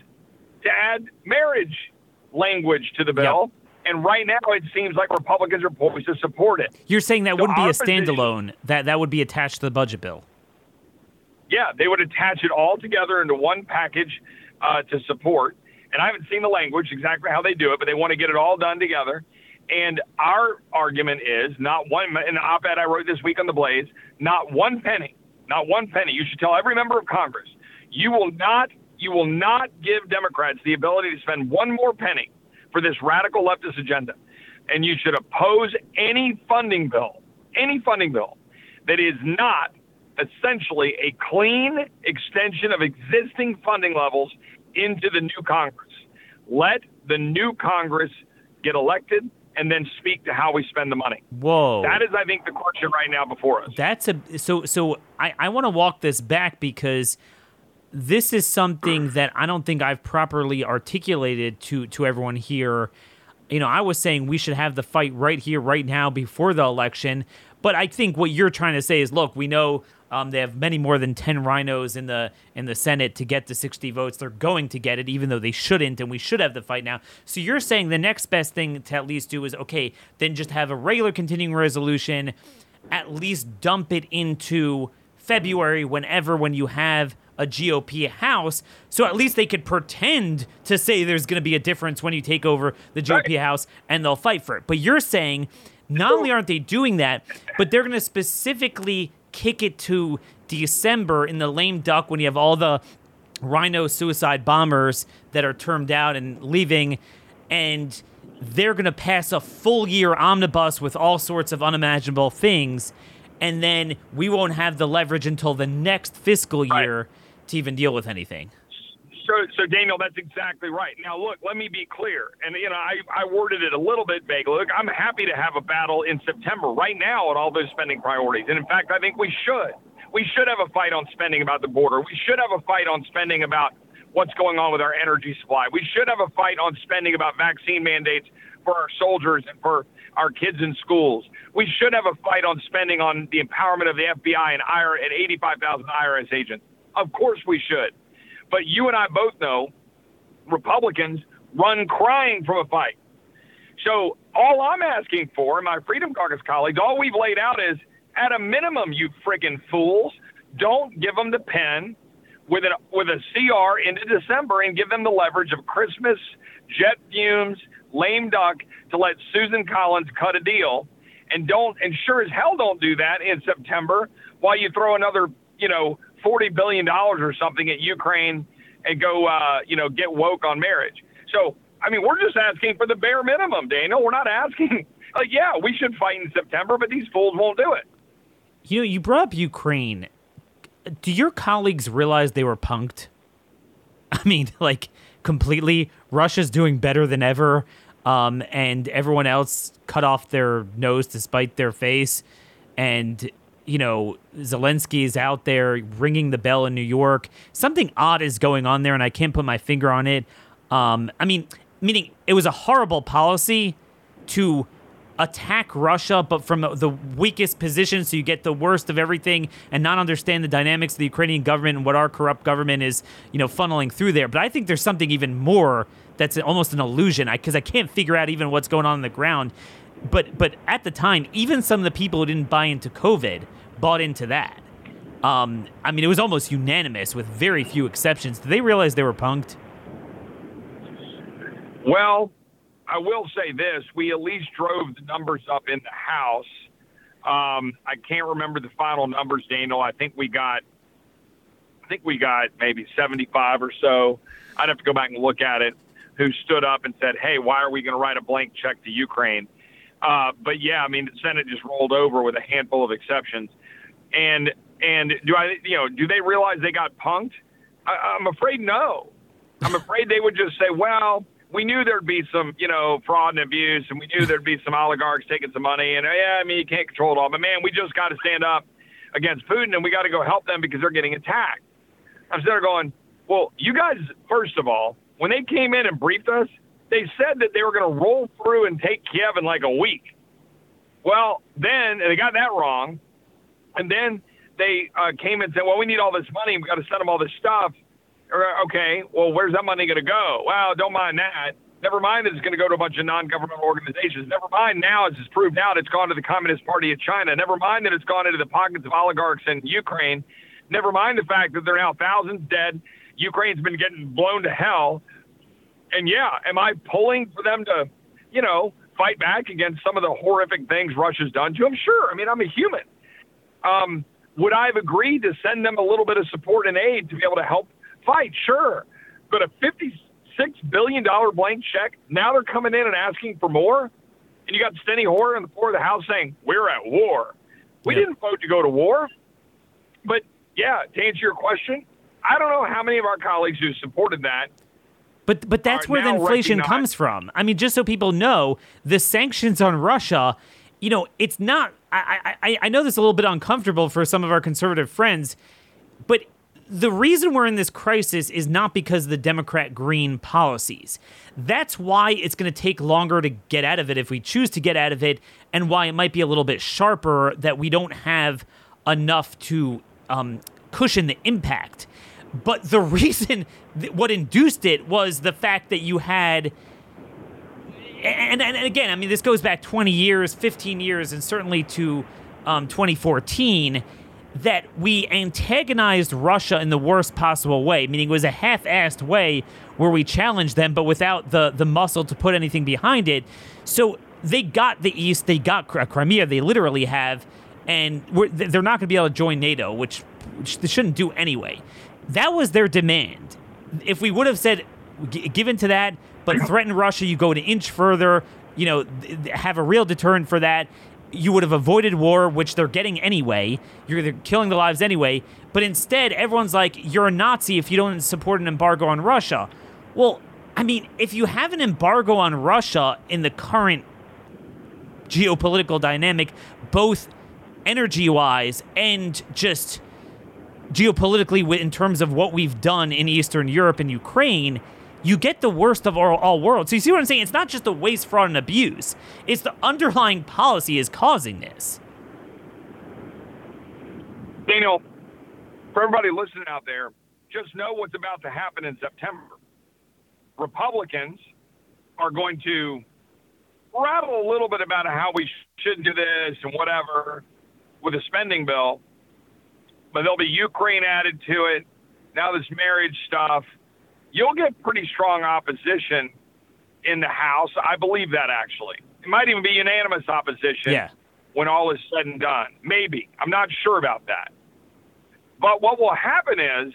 to add marriage language to the bill. Yep. And right now, it seems like Republicans are poised to support it. You're saying that so wouldn't be a standalone; position, that that would be attached to the budget bill. Yeah, they would attach it all together into one package uh, to support. And I haven't seen the language exactly how they do it, but they want to get it all done together. And our argument is not one in the op-ed I wrote this week on the Blaze, not one penny, not one penny. You should tell every member of Congress, you will not you will not give Democrats the ability to spend one more penny for this radical leftist agenda. And you should oppose any funding bill, any funding bill that is not essentially a clean extension of existing funding levels into the new Congress. Let the new Congress get elected and then speak to how we spend the money. Whoa. That is, I think, the question right now before us. That's a so so I, I want to walk this back because this is something that I don't think I've properly articulated to to everyone here. You know, I was saying we should have the fight right here, right now, before the election. But I think what you're trying to say is, look, we know um, they have many more than ten RINOs in the in the Senate to get to 60 votes. They're going to get it, even though they shouldn't, and we should have the fight now. So you're saying the next best thing to at least do is okay, then just have a regular continuing resolution, at least dump it into February, whenever when you have a GOP House, so at least they could pretend to say there's going to be a difference when you take over the GOP right. House and they'll fight for it. But you're saying not only aren't they doing that, but they're going to specifically kick it to December in the lame duck when you have all the RINO suicide bombers that are termed out and leaving and they're going to pass a full year omnibus with all sorts of unimaginable things and then we won't have the leverage until the next fiscal year right to even deal with anything. So, so Daniel, that's exactly right. Now, look, let me be clear, and you know, I, I worded it a little bit vague. Look, I'm happy to have a battle in September right now on all those spending priorities, and in fact, I think we should. We should have a fight on spending about the border. We should have a fight on spending about what's going on with our energy supply. We should have a fight on spending about vaccine mandates for our soldiers and for our kids in schools. We should have a fight on spending on the empowerment of the FBI and IR at 85,000 IRS agents. Of course we should. But you and I both know Republicans run crying from a fight. So all I'm asking for, my Freedom Caucus colleagues, all we've laid out is at a minimum, you friggin' fools, don't give them the pen with a with a CR into December and give them the leverage of Christmas, jet fumes, lame duck to let Susan Collins cut a deal, and don't and sure as hell don't do that in September while you throw another you know forty billion dollars or something at Ukraine and go, uh, you know, get woke on marriage. So, I mean, we're just asking for the bare minimum, Daniel. We're not asking, like, yeah, we should fight in September, but these fools won't do it. You know, you brought up Ukraine. Do your colleagues realize they were punked? I mean, like, completely. Russia's doing better than ever, um, and everyone else cut off their nose to spite their face. And you know, Zelensky is out there ringing the bell in New York. Something odd is going on there, and I can't put my finger on it. Um, I mean, meaning it was a horrible policy to attack Russia, but from the weakest position, so you get the worst of everything, and not understand the dynamics of the Ukrainian government and what our corrupt government is, you know, funneling through there. But I think there's something even more that's almost an illusion, because I, I can't figure out even what's going on on the ground. But but at the time, even some of the people who didn't buy into COVID bought into that. Um, I mean, it was almost unanimous with very few exceptions. Did they realize they were punked? Well, I will say this: we at least drove the numbers up in the House. Um, I can't remember the final numbers, Daniel. I think we got, I think we got maybe 75 or so. I'd have to go back and look at it. Who stood up and said, "Hey, why are we going to write a blank check to Ukraine?" Uh, but yeah, I mean, the Senate just rolled over with a handful of exceptions. And and do I, you know, do they realize they got punked? I, I'm afraid no. I'm afraid they would just say, well, we knew there'd be some, you know, fraud and abuse, and we knew there'd be some oligarchs taking some money, and yeah, I mean, you can't control it all, but man, we just got to stand up against Putin, and we got to go help them because they're getting attacked. I'm sitting there going, well, you guys, first of all, when they came in and briefed us, they said that they were going to roll through and take Kiev in like a week. Well, then they got that wrong, and then they uh, came and said, "Well, we need all this money. we've got to send them all this stuff." Okay, well, where's that money going to go? Well, don't mind that. Never mind that it's going to go to a bunch of non-governmental organizations. Never mind now, as it's proved out, it's gone to the Communist Party of China. Never mind that it's gone into the pockets of oligarchs in Ukraine. Never mind the fact that there are now thousands dead. Ukraine's been getting blown to hell and yeah, am I pulling for them to, you know, fight back against some of the horrific things Russia's done to them? Sure. I mean, I'm a human. Um, would I have agreed to send them a little bit of support and aid to be able to help fight? Sure. But a $56 billion blank check, now they're coming in and asking for more? And you got Steny Hoyer on the floor of the House saying, We're at war. We didn't vote to go to war. But yeah, to answer your question, I don't know how many of our colleagues who supported that but but that's where the inflation comes from. I mean, just so people know, the sanctions on Russia, you know, it's not. I, I I know this is a little bit uncomfortable for some of our conservative friends, but the reason we're in this crisis is not because of the Democrat green policies. That's why it's going to take longer to get out of it if we choose to get out of it, and why it might be a little bit sharper that we don't have enough to um, cushion the impact. But the reason, what induced it was the fact that you had. And, and, and again, I mean, this goes back 20 years, 15 years, and certainly to um, 2014 that we antagonized Russia in the worst possible way, meaning it was a half-assed way where we challenged them, but without the the muscle to put anything behind it. So they got the East, they got Crimea, they literally have, and they're not going to be able to join NATO, which they shouldn't do anyway. That was their demand. If we would have said, given to that, but threaten Russia, you go an inch further, you know, have a real deterrent for that. You would have avoided war, which they're getting anyway. You're killing the lives anyway. But instead, everyone's like, you're a Nazi if you don't support an embargo on Russia. Well, I mean, if you have an embargo on Russia in the current geopolitical dynamic, both energy wise and just geopolitically in terms of what we've done in Eastern Europe and Ukraine, you get the worst of all, all worlds. So you see what I'm saying? It's not just the waste, fraud, and abuse. It's the underlying policy is causing this. Daniel, for everybody listening out there, just know what's about to happen in September. Republicans are going to rattle a little bit about how we shouldn't do this and whatever with a spending bill but there'll be Ukraine added to it. Now this marriage stuff. You'll get pretty strong opposition in the House. I believe that actually. It might even be unanimous opposition yeah. when all is said and done. Maybe. I'm not sure about that. But what will happen is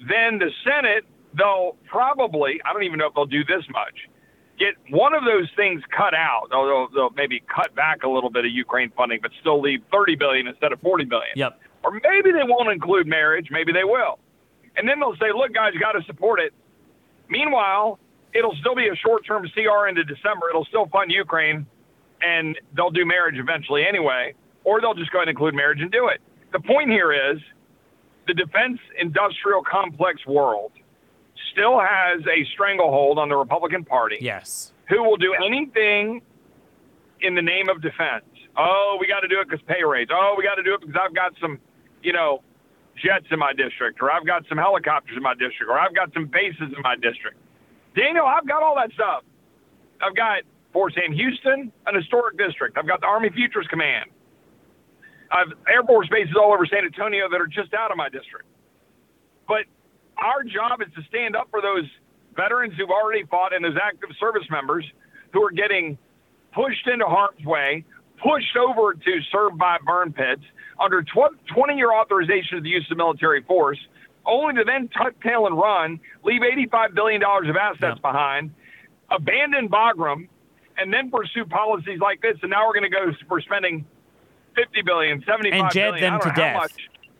then the Senate, they'll probably, I don't even know if they'll do this much, get one of those things cut out. They'll, they'll, they'll maybe cut back a little bit of Ukraine funding, but still leave 30 billion instead of 40 billion. Yep. Or maybe they won't include marriage. Maybe they will. And then they'll say, look, guys, you got to support it. Meanwhile, it'll still be a short term CR into December. It'll still fund Ukraine, and they'll do marriage eventually anyway. or they'll just go ahead and include marriage and do it. The point here is the defense industrial complex world still has a stranglehold on the Republican Party. Yes. Who will do anything in the name of defense? Oh, we got to do it because pay rates. Oh, we got to do it because I've got some, you know, jets in my district, or I've got some helicopters in my district, or I've got some bases in my district. Daniel, I've got all that stuff. I've got Fort Sam Houston, an historic district. I've got the Army Futures Command. I've Air Force bases all over San Antonio that are just out of my district. But our job is to stand up for those veterans who've already fought and those active service members who are getting pushed into harm's way, pushed over to serve by burn pits under 20 year authorization of the use of military force, only to then tuck tail and run, leave $85 billion of assets yeah. behind, abandon Bagram, and then pursue policies like this. And now we're going to go for spending 50 billion, 75 and jab billion, them to death.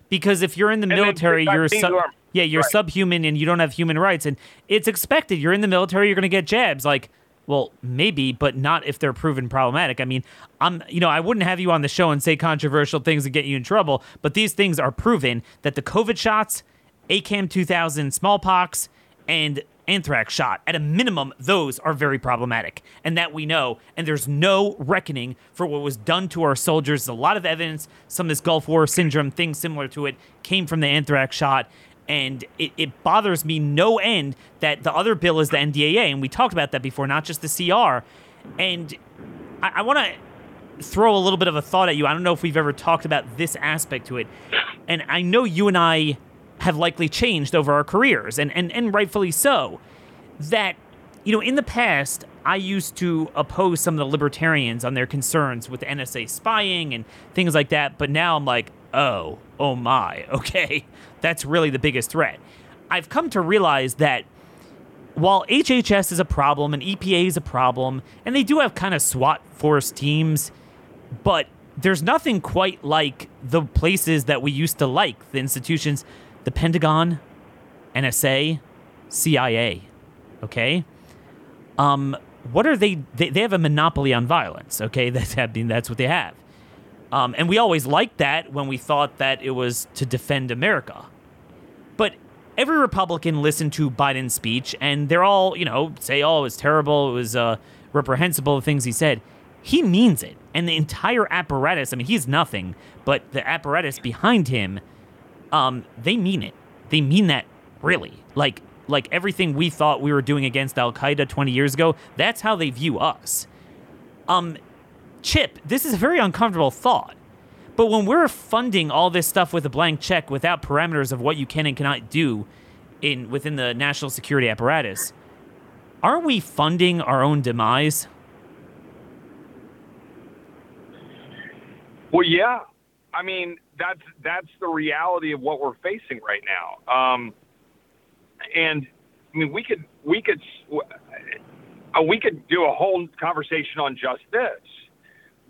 Because if you're in the military, you're sub- yeah, you're right. subhuman and you don't have human rights, and it's expected. You're in the military, you're going to get jabs. Like, well, maybe, but not if they're proven problematic. I mean, I'm, you know, I wouldn't have you on the show and say controversial things and get you in trouble, but these things are proven that the COVID shots, ACAM 2000, smallpox, and anthrax shot. At a minimum, those are very problematic, and that we know. And there's no reckoning for what was done to our soldiers. There's a lot of evidence. Some of this Gulf War syndrome, things similar to it, came from the anthrax shot. And it, it bothers me no end that the other bill is the NDAA, and we talked about that before, not just the CR. And I, I want to throw a little bit of a thought at you. I don't know if we've ever talked about this aspect to it. And I know you and I have likely changed over our careers, and, and, and rightfully so. That, you know, in the past, I used to oppose some of the libertarians on their concerns with NSA spying and things like that, but now I'm like, oh, oh my, okay, that's really the biggest threat. I've come to realize that while HHS is a problem and EPA is a problem, and they do have kind of SWAT force teams, but there's nothing quite like the places that we used to like, the institutions the Pentagon, NSA, CIA. Okay? Um, what are they, they? They have a monopoly on violence. Okay, that's I mean, that's what they have. Um, and we always liked that when we thought that it was to defend America. But every Republican listened to Biden's speech, and they're all, you know, say, "Oh, it was terrible. It was uh, reprehensible." The things he said. He means it, and the entire apparatus. I mean, he's nothing, but the apparatus behind him um, they mean it. They mean that really. Like like everything we thought we were doing against Al Qaeda 20 years ago, that's how they view us. Um, Chip, this is a very uncomfortable thought. But when we're funding all this stuff with a blank check without parameters of what you can and cannot do in within the national security apparatus, aren't we funding our own demise? Well, yeah. I mean, that's that's the reality of what we're facing right now. Um, and I mean, we could we could uh, we could do a whole conversation on just this,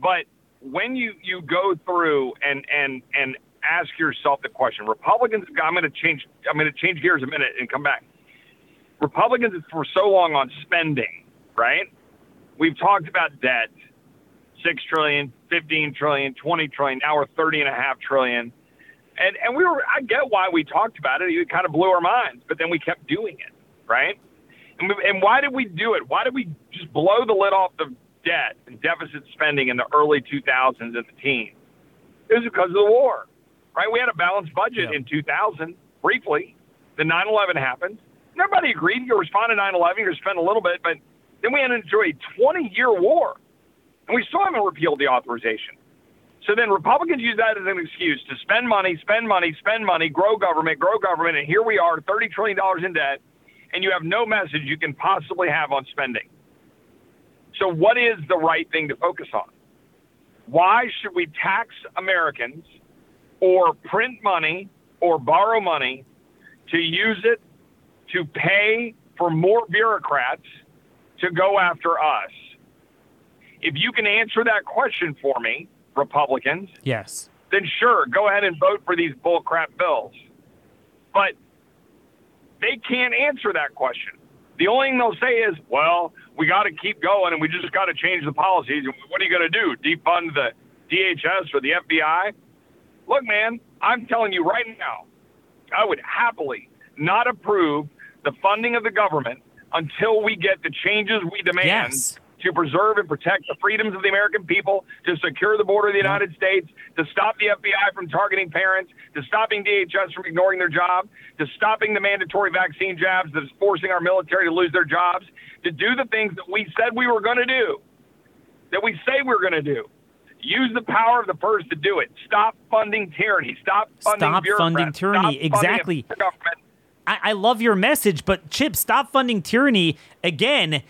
but when you you go through and and and ask yourself the question, Republicans. I'm going to change. I'm going to change gears a minute and come back. Republicans for so long on spending, right? We've talked about debt 6 trillion, 15 trillion, 20 trillion. Now we're 30 and a half trillion. And, and we were, I get why we talked about it. It kind of blew our minds, but then we kept doing it, right? And, we, and why did we do it? Why did we just blow the lid off the debt and deficit spending in the early 2000s and the teens? It was because of the war, right? We had a balanced budget yeah. in 2000, briefly. The 9 11 happened. Everybody agreed you respond to 9 11, you spend a little bit, but then we had to enjoy a 20 year war and we still haven't repealed the authorization. So then Republicans use that as an excuse to spend money, spend money, spend money, grow government, grow government, and here we are, $30 trillion in debt, and you have no message you can possibly have on spending. So, what is the right thing to focus on? Why should we tax Americans or print money or borrow money to use it to pay for more bureaucrats to go after us? If you can answer that question for me, Republicans, yes, then sure, go ahead and vote for these bullcrap bills. But they can't answer that question. The only thing they'll say is, well, we got to keep going and we just got to change the policies. What are you going to do? Defund the DHS or the FBI. Look, man, I'm telling you right now, I would happily not approve the funding of the government until we get the changes we demand Yes. To preserve and protect the freedoms of the American people, to secure the border of the mm-hmm. United States, to stop the FBI from targeting parents, to stopping DHS from ignoring their job, to stopping the mandatory vaccine jabs that is forcing our military to lose their jobs, to do the things that we said we were going to do, that we say we're going to do. Use the power of the purse to do it. Stop funding tyranny. Stop funding Stop funding tyranny. Stop Exactly. I, I love your message, but Chip, stop funding tyranny. Again,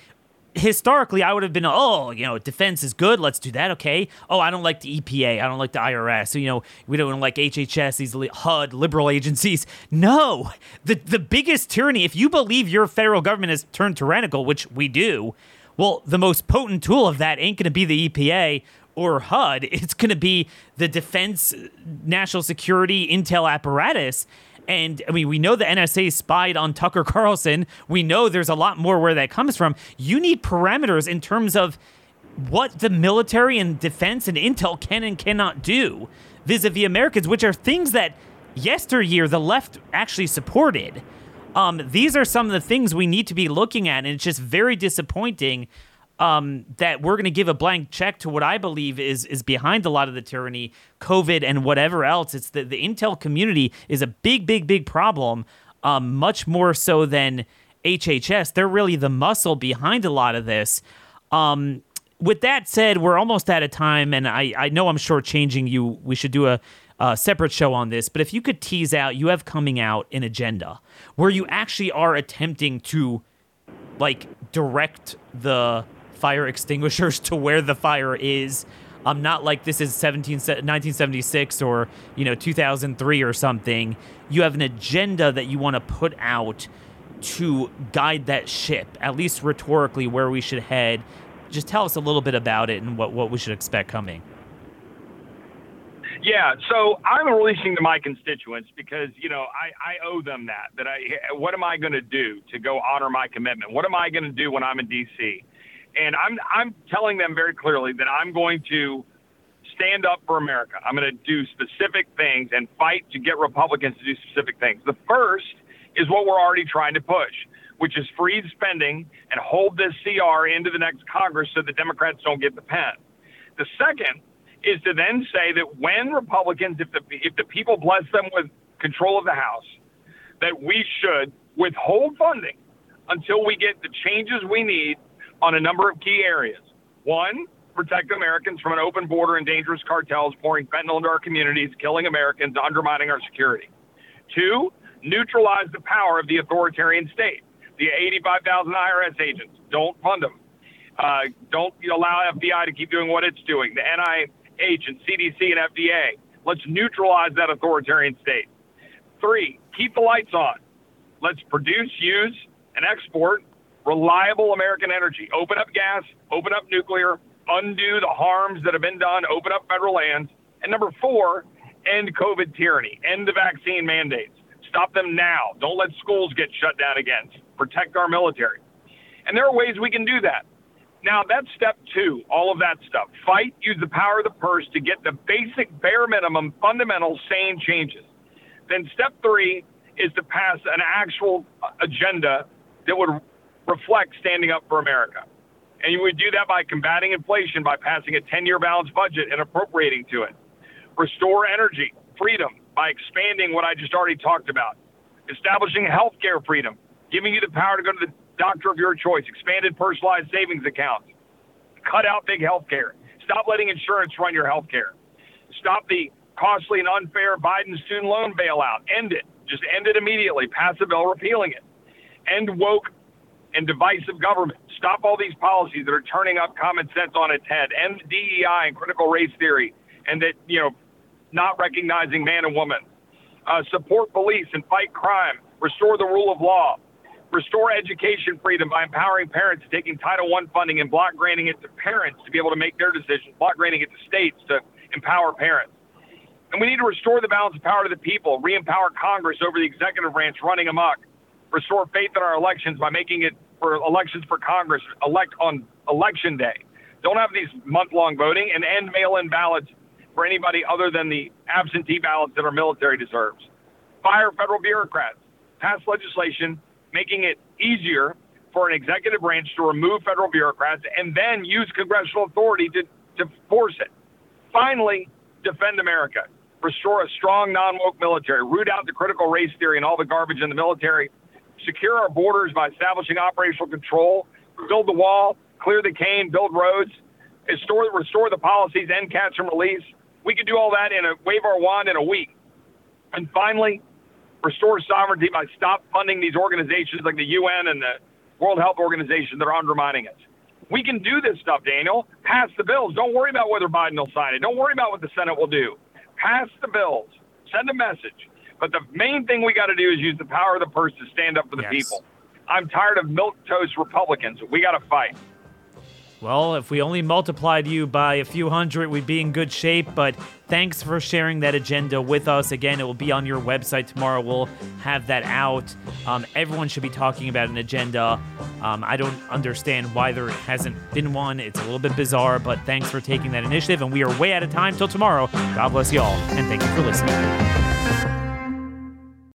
historically, I would have been, oh, you know, defense is good. Let's do that. Okay. Oh, I don't like the EPA. I don't like the IRS. So, you know, we don't like HHS, these li- HUD, liberal agencies. No, the the biggest tyranny. If you believe your federal government has turned tyrannical, which we do, well, the most potent tool of that ain't going to be the EPA or HUD. It's going to be the defense, uh, national security, intel apparatus. And I mean, we know the NSA spied on Tucker Carlson. We know there's a lot more where that comes from. You need parameters in terms of what the military and defense and intel can and cannot do vis a vis the Americans, which are things that yesteryear the left actually supported. Um, these are some of the things we need to be looking at, and it's just very disappointing um, that we're going to give a blank check to what I believe is is behind a lot of the tyranny, COVID, and whatever else. It's the the intel community is a big, big, big problem, um, much more so than HHS. They're really the muscle behind a lot of this. Um, with that said, we're almost out of time, and I, I know I'm shortchanging you. We should do a, a separate show on this, but if you could tease out, you have coming out an agenda where you actually are attempting to like direct the fire extinguishers to where the fire is. Um, not like this is 17, 1976 or you know 2003 or something. You have an agenda that you want to put out to guide that ship, at least rhetorically, where we should head. Just tell us a little bit about it and what, what we should expect coming. Yeah, so I'm releasing to my constituents because you know I, I owe them that. That I what am I going to do to go honor my commitment? What am I going to do when I'm in D.C. And I'm I'm telling them very clearly that I'm going to stand up for America. I'm going to do specific things and fight to get Republicans to do specific things. The first is what we're already trying to push, which is freeze spending and hold this CR into the next Congress so the Democrats don't get the pen. The second is to then say that when Republicans, if the if the people bless them with control of the House, that we should withhold funding until we get the changes we need on a number of key areas. One, protect Americans from an open border and dangerous cartels pouring fentanyl into our communities, killing Americans, undermining our security. Two, neutralize the power of the authoritarian state. The 85,000 IRS agents, don't fund them. Uh, don't allow FBI to keep doing what it's doing. The NIH and CDC and FDA. Let's neutralize that authoritarian state. Three, keep the lights on. Let's produce, use, and export reliable American energy. Open up gas, open up nuclear, undo the harms that have been done, open up federal lands. And number four, end COVID tyranny, end the vaccine mandates. Stop them now. Don't let schools get shut down again. Protect our military. And there are ways we can do that. Now, that's step two, all of that stuff. Fight, use the power of the purse to get the basic, bare minimum, fundamental, sane changes. Then step three is to pass an actual agenda that would reflect standing up for America. And you would do that by combating inflation by passing a 10 year balanced budget and appropriating to it. Restore energy, freedom by expanding what I just already talked about. Establishing healthcare freedom, giving you the power to go to the doctor of your choice, expanded personalized savings accounts. Cut out big healthcare. Stop letting insurance run your healthcare. Stop the costly and unfair Biden student loan bailout. End it. Just end it immediately. Pass a bill repealing it. End woke and divisive government. Stop all these policies that are turning up common sense on its head. End DEI and critical race theory, and that you know, not recognizing man and woman. Uh, support police and fight crime. Restore the rule of law. Restore education freedom by empowering parents, taking Title I funding and block granting it to parents to be able to make their decisions. Block granting it to states to empower parents. And we need to restore the balance of power to the people. Re-empower Congress over the executive branch running amok restore faith in our elections by making it for elections for Congress elect on election day. Don't have these month long voting and end mail in ballots for anybody other than the absentee ballots that our military deserves. Fire federal bureaucrats. Pass legislation making it easier for an executive branch to remove federal bureaucrats and then use congressional authority to, to force it. Finally, defend America. Restore a strong non woke military. Root out the critical race theory and all the garbage in the military. Secure our borders by establishing operational control. Build the wall. Clear the cane. Build roads. Restore, restore the policies. End catch and release. We can do all that in a wave our wand in a week. And finally, restore sovereignty by stop funding these organizations like the UN and the World Health Organization that are undermining us. We can do this stuff, Daniel. Pass the bills. Don't worry about whether Biden will sign it. Don't worry about what the Senate will do. Pass the bills. Send a message. But the main thing we got to do is use the power of the purse to stand up for the yes. people. I'm tired of milk toast Republicans. We got to fight. Well, if we only multiplied you by a few hundred, we'd be in good shape. But thanks for sharing that agenda with us. Again, it will be on your website tomorrow. We'll have that out. Um, everyone should be talking about an agenda. Um, I don't understand why there hasn't been one. It's a little bit bizarre, but thanks for taking that initiative. And we are way out of time till tomorrow. God bless you all, and thank you for listening.